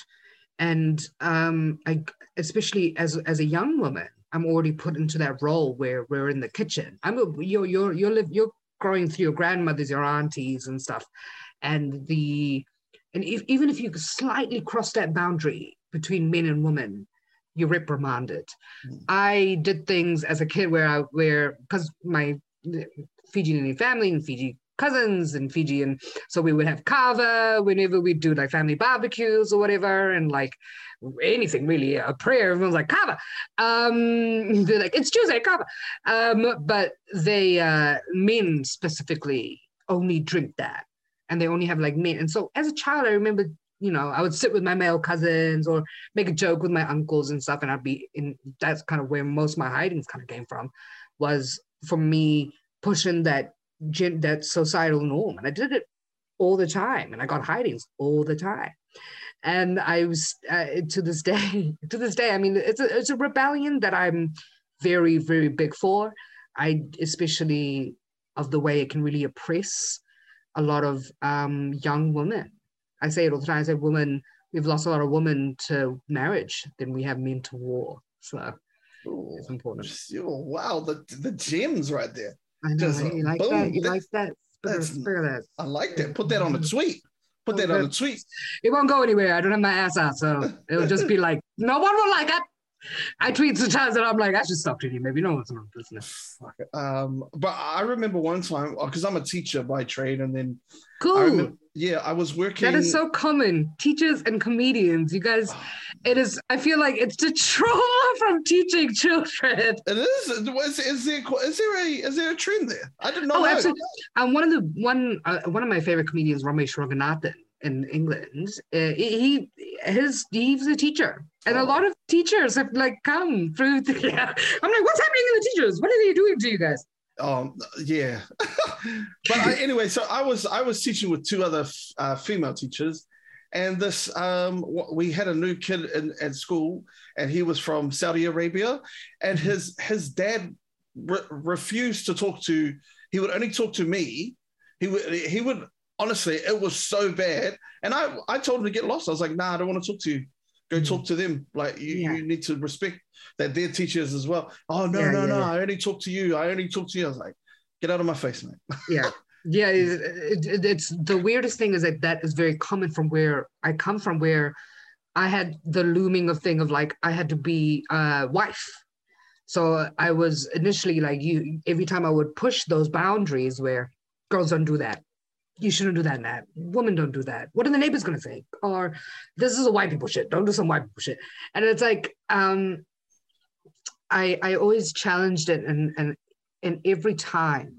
B: And um I especially as as a young woman, I'm already put into that role where we're in the kitchen. I'm a you're you're you're live you're growing through your grandmothers, your aunties and stuff. And the and if, even if you slightly cross that boundary between men and women, you're reprimanded.
A: Mm.
B: I did things as a kid where I where because my Fijian family and Fiji cousins and Fiji and so we would have kava whenever we'd do like family barbecues or whatever and like anything really a prayer everyone's like kava um they're like it's Tuesday kava um but they uh men specifically only drink that and they only have like men and so as a child I remember you know I would sit with my male cousins or make a joke with my uncles and stuff and I'd be in that's kind of where most of my hidings kind of came from was for me pushing that that societal norm. And I did it all the time and I got hidings all the time. And I was uh, to this day to this day I mean it's a it's a rebellion that I'm very very big for. I especially of the way it can really oppress a lot of um, young women I say it all the time I say women we've lost a lot of women to marriage than we have men to war so
A: Ooh.
B: it's important
A: Oh, wow, the the gems right there.
B: I know
A: Just,
B: you like
A: boom.
B: that you
A: That-
B: like that Spit of-
A: that's-
B: that
A: I like that. Put that on a tweet. Put that on a tweet.
B: it won't go anywhere. I don't have my ass out, so it'll just be like, no one will like it. I tweet sometimes and I'm like, I should stop tweeting. Maybe no one's listening.
A: Fuck it. Um, but I remember one time because I'm a teacher by trade, and then I
B: Cool.
A: remember, yeah, I was working.
B: That is so common. Teachers and comedians, you guys, it is, I feel like it's the trauma from teaching children.
A: It is. Is, is there is there a is there a trend there? I didn't know.
B: Oh, absolutely. Um, one of the one uh, one of my favorite comedians, Romesh Ranganathan in England. Uh, he his he's a teacher, and a
A: Oh.
B: lot of teachers have like come through. The, yeah. I'm like, what's happening in the teachers? What are they doing to you guys?
A: Um, yeah. but I, anyway, so I was I was teaching with two other uh, female teachers, and this um, we had a new kid in, at school, and he was from Saudi Arabia, and his his dad re- refused to talk to. He would only talk to me. He would he would honestly. It was so bad, and I I told him to get lost. I was like, Nah, I don't want to talk to you. Go
B: Mhm.
A: talk to them. Like you,
B: Yeah.
A: you need to respect that they're teachers as well. Oh no
B: Yeah,
A: no
B: yeah,
A: no! I only talk to you. I only talk to you. I was like, get out of my face, man.
B: Yeah. Yeah, it, it, it's the weirdest thing is that that is very common from where I come from, where I had the looming of thing of like I had to be a wife. So I was initially like you. Every time I would push those boundaries, where girls don't do that, you shouldn't do that. That women don't do that. What are the neighbors gonna think? Or this is a white people shit. Don't do some white people shit. And it's like um, I I always challenged it, and and and every time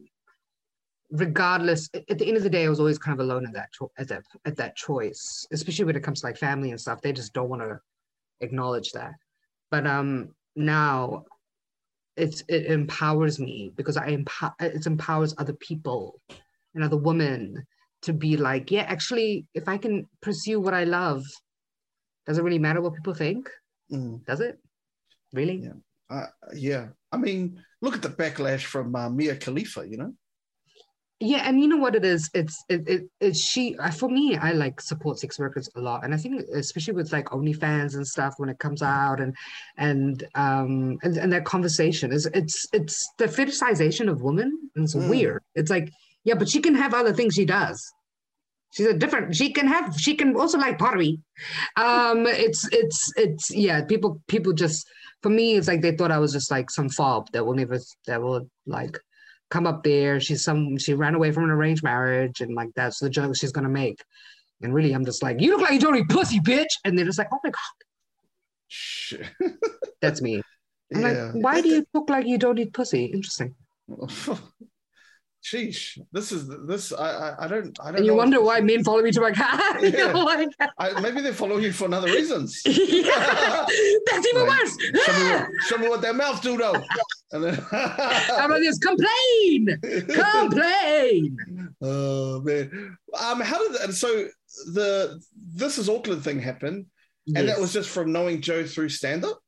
B: regardless at at the end of the day i was always kind of alone at that cho- at that at that choice especially when it comes to like family and stuff they just don't want to acknowledge that but um now it's it empowers me because i empower it empowers other people and woman to be like yeah actually if i can pursue what i love does it really matter what people think
A: Mm,
B: does it really
A: Yeah. uh, yeah. I mean, look at the backlash from uh, Mia Khalifa. You know,
B: yeah, and you know what it is? It's it, it it's she for me, I like support sex workers a lot. And I think especially with like OnlyFans and stuff when it comes out and and um and, and that conversation is it's it's the fetishization of women. And it's
A: Mm.
B: weird. It's like, yeah, but she can have other things she does. She's a different, she can have, she can also like pottery. Um, it's it's it's yeah, people people just for me, it's like they thought I was just like some fob that will never that will like come up there. She's some she ran away from an arranged marriage, and like that's the joke she's gonna make. And really, I'm just like, you look like you don't eat pussy, bitch. And they're just like, oh my god,
A: Shit.
B: that's me. I'm
A: yeah.
B: like, why do you look like you don't eat pussy? Interesting.
A: Sheesh. This is this. I I, I don't. I don't.
B: And you wonder why men follow me to my car.
A: Yeah.
B: Like,
A: I, maybe they follow you for other reasons.
B: yeah, that's even
A: Like,
B: worse.
A: Show me, what, show me what their mouth do though. And then,
B: I'm like this. Complain, complain.
A: oh man. Um, how did and so the this is Auckland thing happen, and that was just from knowing Joe through stand up.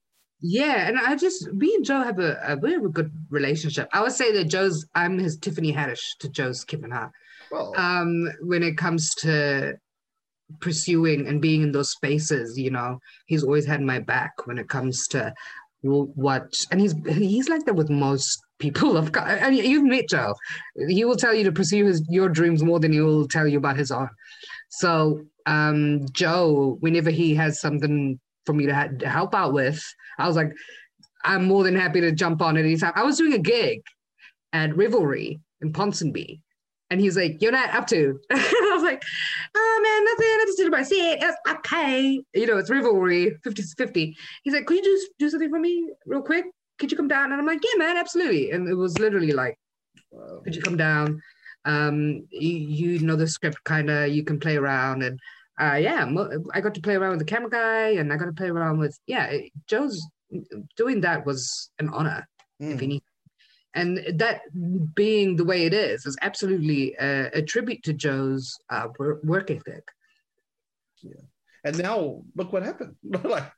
B: Yeah, and I just me and Joe have a, a we have a good relationship. I would say that Joe's I'm his Tiffany Haddish to Joe's Kevin Hart.
A: Well,
B: Um, when it comes to pursuing and being in those spaces, you know, he's always had my back when it comes to what, and he's he's like that with most people of. I mean, you've met Joe. He will tell you to pursue his your dreams more than he will tell you about his own. So, um, Joe, whenever he has something for me to, ha- to help out with, I was like, I'm more than happy to jump on it anytime. I was doing a gig at Rivalry in Ponsonby, and he's like, "You're not up to." I was like, "Oh man, nothing. I just did my set. It's okay. You know, it's Rivalry 50 50." He's like, "Could you just do something for me real quick? Could you come down?" And I'm like, "Yeah, man, absolutely." And it was literally like. "Could you come down? Um, you, you know the script, kind of. You can play around." And uh, yeah, I got to play around with the camera guy, and I got to play around with yeah. it- Joe's doing that was an honor if
A: Mm.
B: anything. And that being the way it is is absolutely a, a tribute to Joe's uh, wor- work ethic.
A: And now look what happened. like,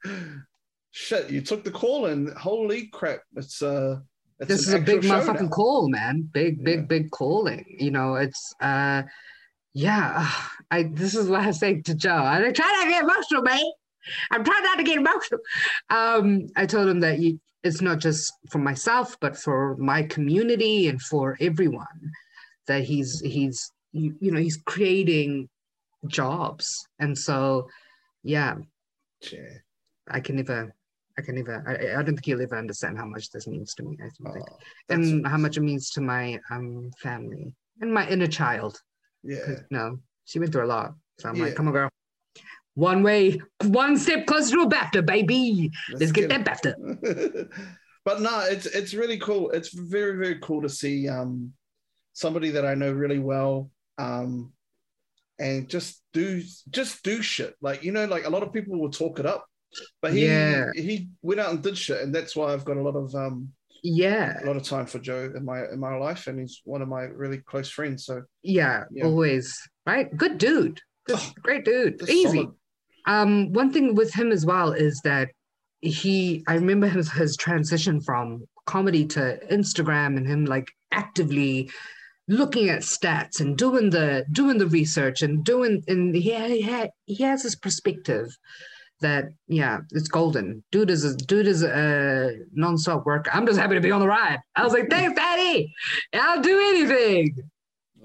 A: shit, you took the call, and holy crap, it's uh, it's
B: this is a big motherfucking
A: now.
B: call, man. Big, big,
A: Yeah.
B: big calling. You know, it's uh, yeah. I this is what I say to Joe. I try not to get emotional, mate. I'm trying not to get emotional. Um, I told him that you, it's not just for myself, but for my community and for everyone. That he's he's you, you know he's creating jobs, and so yeah,
A: Yeah.
B: I can never. I can never. I, I don't think he'll ever understand how much this means to me. I think
A: Oh,
B: and how much it means to my um family and my inner child.
A: Yeah.
B: 'Cause, No, she went through a lot. So I'm
A: Yeah.
B: like, come on, girl. One way, one step closer to a BAFTA, baby. Let's get that BAFTA.
A: but no, it's it's really cool. It's very very cool to see um somebody that I know really well um and just do just do shit. Like you know, like a lot of people will talk it up, but he
B: Yeah.
A: he went out and did shit, and that's why I've got a lot of um
B: Yeah,
A: a lot of time for Joe in my in my life, and he's one of my really close friends. So
B: yeah,
A: Yeah.
B: always. Right? Good dude. Good,
A: Oh,
B: great dude. Easy.
A: solid.
B: Um, one thing with him as well is that he I remember his his transition from comedy to Instagram and him like actively looking at stats and doing the doing the research and doing and he he, had, he has his perspective that yeah it's golden dude is a dude is a non-stop worker i'm just happy to be on the ride i was like thanks daddy i'll do anything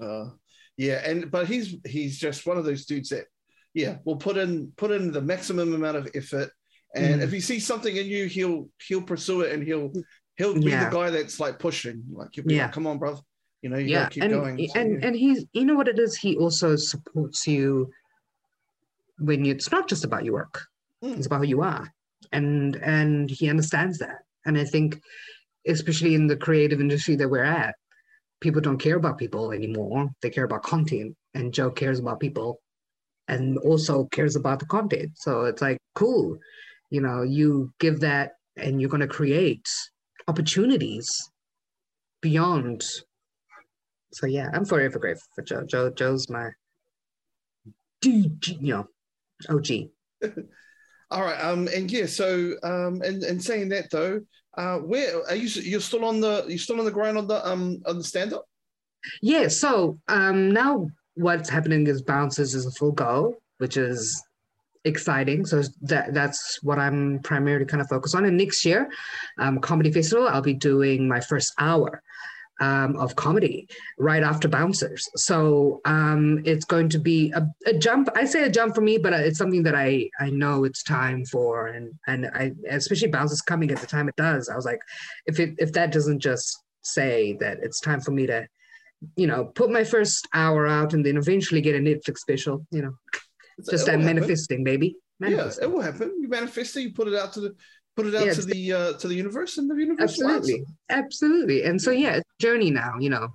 A: Uh, yeah, and but he's he's just one of those dudes that yeah will put in put in the maximum amount of effort, and
B: Mm.
A: if he sees something in you, he'll he'll pursue it, and he'll he'll be
B: Yeah.
A: the guy that's like pushing, like you'll be
B: Yeah.
A: like, come on, brother, you know, you
B: yeah
A: gotta keep
B: and
A: going. So,
B: and
A: yeah.
B: and he's you know what it is he also supports you when you, it's not just about your work
A: Mm.
B: it's about who you are. And and he understands that. And i think especially in the creative industry that we're at people don't care about people anymore. They care about content. And joe cares about people and also cares about the content. So it's like cool. You know you give that and you're going to create opportunities beyond. So yeah i'm forever grateful for joe. Joe joe's my dude you know og
A: All right, um, and yeah, so um, and and saying that though, uh, where are you? You're still on the you're still on the grind on the um on the stand up.
B: Yeah, so um, now what's happening is Bouncers is a full go, which is exciting. So that that's what I'm primarily kind of focused on. And next year, um, comedy festival, I'll be doing my first hour um, of comedy right after Bouncers. So um, it's going to be a, a, jump. I say a jump for me, but it's something that I I know it's time for, and and I especially Bouncers coming at the time it does. I was like, if it if that doesn't just say that it's time for me to, you know, put my first hour out and then eventually get a Netflix special, you know, just that manifesting, baby.
A: Manifesting. Yeah, it will happen. You manifest it, you put it out to the put it out yeah, to the uh, to the universe, and the universe.
B: Absolutely, absolutely. And so yeah, it's journey now. You know,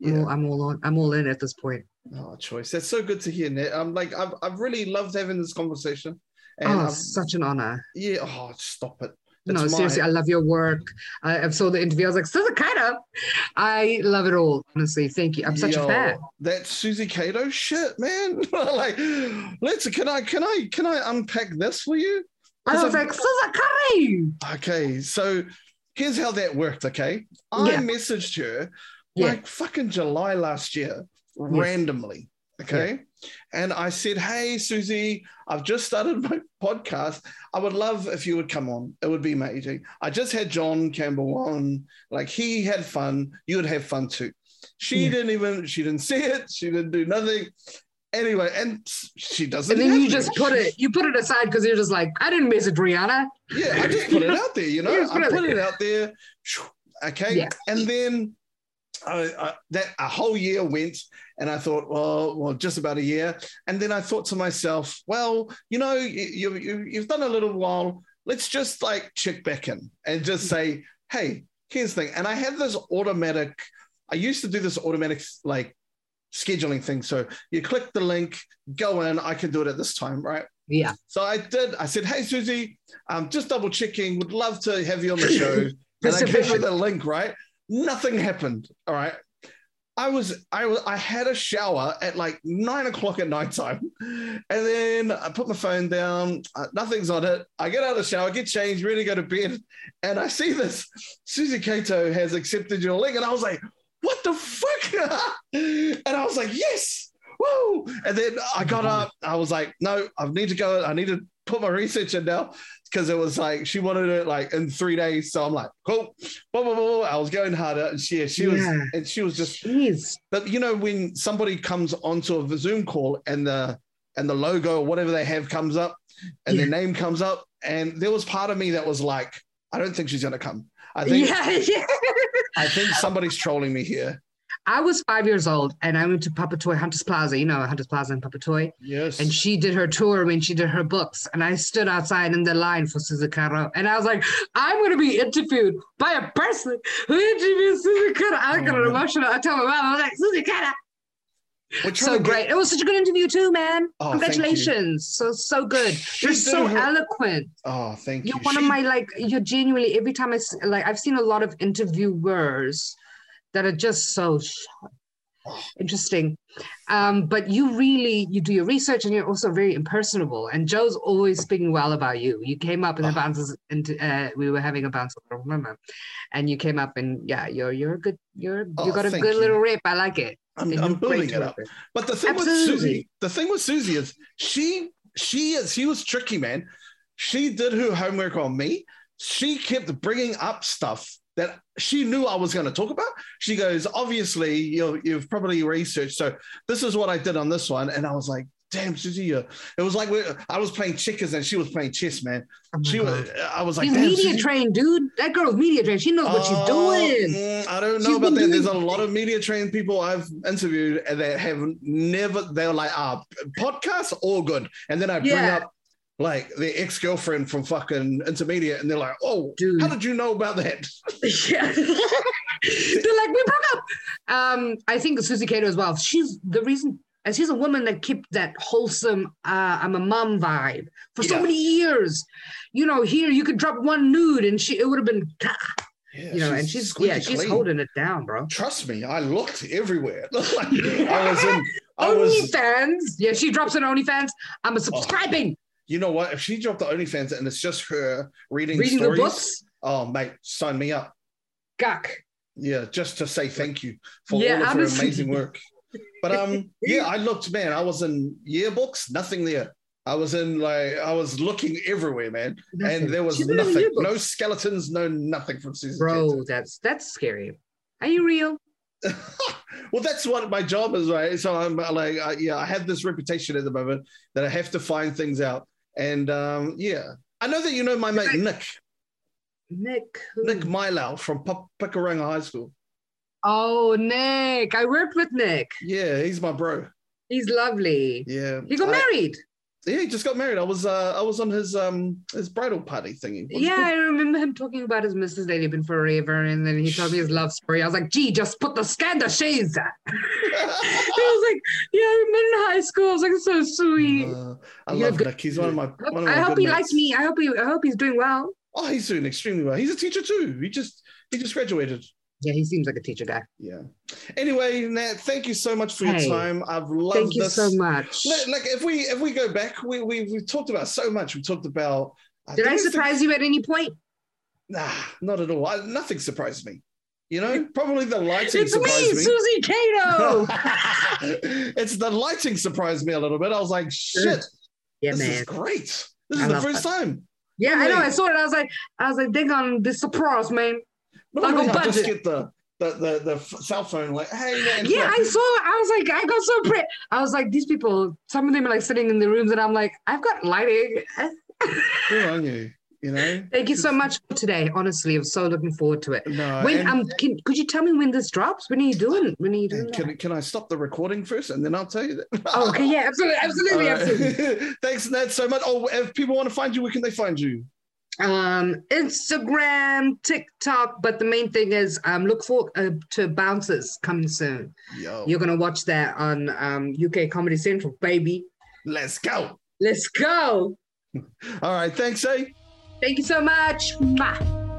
B: yeah. I'm all, I'm all on. I'm all in at this point.
A: Oh, choice. That's so good to hear, Ned. I'm like, I've, I've really loved having this conversation.
B: And oh, I've, such an honor.
A: Yeah. Oh, stop it.
B: That's no, seriously, I love your work. I, I saw the interview. I was like, Suzy Cato, I love it all. Honestly, thank you. I'm such Yo, a fan.
A: That Suzy Cato shit, man. like, let's. Can I? Can I? Can I unpack this for you?
B: I was I'm, like, Suzy
A: Okay, so here's how that worked. Okay, I yeah. messaged her yeah. like fucking July last year, yes. randomly. Okay. Yeah. And I said, Hey, Suzy, I've just started my podcast. I would love if you would come on. It would be amazing. I just had John Campbell on. Like, he had fun. You would have fun too. She yeah. didn't even, she didn't see it. She didn't do nothing. Anyway, and she doesn't.
B: And then you just put it, you put it aside because you're just like, I didn't miss it, Rihanna.
A: Yeah, I just put it out there, you know, I put it out there. Okay. Yeah. And then I, I, that a whole year went, and I thought, well, well, just about a year. And then I thought to myself, well, you know, you, you you've done a little while. Let's just like check back in and just say, hey, here's the thing. And I had this automatic. I used to do this automatic like scheduling thing. So you click the link, go in. I can do it at this time, right?
B: Yeah.
A: So I did. I said, hey, Suzy, I'm just double checking. Would love to have you on the show. and I gave her the link, right? Nothing happened. All right. I was I was I had a shower at like nine o'clock at night time, and then I put my phone down. Uh, nothing's on it. I get out of the shower, get changed, ready to go to bed, and I see this. Suzy Cato has accepted your link, and I was like, "What the fuck?" and I was like, "Yes." Woo! And then I got up. I was like, no, I need to go. I need to put my research in now because it was like she wanted it like in three days. So I'm like, cool. Blah, blah, blah. I was going harder, and she she yeah. was and she was just.
B: Jeez.
A: But you know when somebody comes onto a Zoom call and the and the logo or whatever they have comes up and yeah. their name comes up, and there was part of me that was like, I don't think she's gonna come. I think yeah, yeah. I think somebody's trolling me here.
B: I was five years old and I went to Papatoetoe Hunters Plaza, you know, Hunters Plaza in Papatoetoe.
A: Yes.
B: And she did her tour when she did her books. And I stood outside in the line for Suzy Cato. And I was like, I'm going to be interviewed by a person who interviewed Suzy Cato. I got oh, emotional. I told my mom, I was like, Suzy Cato. So great. Get... It was such a good interview too, man. Oh, Congratulations. So so good. She you're so her... eloquent.
A: Oh, thank you.
B: You're one she... of my like you're genuinely every time I like I've seen a lot of interviewers that are just so interesting. Um, but you really you do your research and you're also very impersonable. And Joe's always speaking well about you. You came up in the oh. Bouncers and uh, we were having a bounce, I remember. And you came up and yeah, you're you're a good you're oh, you got a good you. little rip. I like it.
A: I'm, I'm building it up. It. But the thing Absolutely. with Suzy, the thing with Suzy is she she is she was tricky, man. She did her homework on me. She kept bringing up stuff that she knew I was going to talk about. She goes, obviously, you you've probably researched. So this is what I did on this one. And I was like, damn, Suzy, it was like I was playing checkers and she was playing chess, man. Oh she was, I was like,
B: she's media Suzy. trained, dude. That girl's media trained. She knows what she's oh, doing.
A: Mm, I don't know she's about that. Doing... There's a lot of media trained people I've interviewed that have never. They're like, ah, podcasts all good, and then I bring yeah. up like the ex girlfriend from fucking intermediate, and they're like, "Oh, Dude. how did you know about that?"
B: yeah, they're like, "We broke up." Um, I think Suzy Cato as well. She's the reason, and she's a woman that kept that wholesome uh, "I'm a mom" vibe for so many years. You know, here you could drop one nude, and she it would have been. Yeah, you know, and she's yeah, she's holding it down, bro.
A: Trust me, I looked everywhere. like, I was in
B: OnlyFans. Was... Yeah, she drops an OnlyFans. I'm a subscribing. Oh
A: you know what? If she dropped the OnlyFans and it's just her reading, reading stories, the books, oh mate, sign me up.
B: Guck.
A: Yeah, just to say thank you for
B: Yeah,
A: all of her amazing work. But um, yeah, I looked, man. I was in yearbooks, nothing there. I was in like I was looking everywhere, man,
B: Nothing.
A: and there was
B: She's in the
A: nothing. No skeletons, no nothing from Susan.
B: Bro, that's that's scary. Are you real?
A: well, that's what my job is, right? So I'm uh, like, uh, yeah, I have this reputation at the moment that I have to find things out, and um, yeah, I know that you know my mate Nick,
B: Nick.
A: Nick Milau from P- High School.
B: Oh, Nick. I worked with Nick.
A: Yeah, he's my bro.
B: He's lovely.
A: Yeah,
B: He got
A: I-
B: married.
A: Yeah, he just got married. I was uh, I was on his um his bridal party thingy. What's
B: Yeah. I remember him talking about his missus that he'd been forever, and then he told me his love story. I was like, "Gee, just put the scandal shades." he was like, "Yeah, I met in high school." I was like, "So sweet."
A: Uh, I
B: You're
A: love
B: good.
A: Nick. He's one of my one of my
B: I hope he
A: mates.
B: likes me. I hope he. I hope he's doing well.
A: Oh, he's doing extremely well. He's a teacher too. He just he just graduated.
B: Yeah, he seems like a teacher guy.
A: Yeah. Anyway, Nat, thank you so much for
B: Hey,
A: your time. I've loved
B: Thank you
A: this.
B: so much.
A: Like, if we if we go back, we we we talked about so much. We talked about. uh,
B: Did I surprise you at any point?
A: Nah, not at all. I, nothing surprised me. You know, probably the lighting
B: It's me,
A: surprised me.
B: Suzy Cato.
A: it's the lighting surprised me a little bit. I was like, shit,
B: yeah,
A: this is
B: man.
A: great. This
B: I
A: is the first time.
B: Yeah, I know. I saw it. I was like, I was like, they gonna this surprise, man.
A: Normally,
B: Like
A: I just get the the the, the cell phone like, hey man.
B: Yeah. I saw. I was like, I got so pretty. I was like, these people. Some of them are like sitting in the rooms, and I'm like, I've got lighting.
A: Good on you. You know.
B: Thank you so much for today. Honestly, I'm so looking forward to it.
A: No.
B: When
A: and-
B: um, can, could you tell me when this drops? When are you doing? When are you doing? that?
A: can, can I stop the recording first and then I'll tell you that?
B: Oh, okay, yeah, absolutely, absolutely,
A: right.
B: absolutely.
A: Thanks, Ned, so much. Oh, if people want to find you, where can they find you?
B: Um, Instagram, TikTok, but the main thing is um, look for uh, to Bouncers coming soon.
A: Yo,
B: You're gonna watch that on um UK Comedy Central, baby.
A: let's go.
B: Let's go.
A: All right, thanks, eh?
B: Thank you so much. Mwah.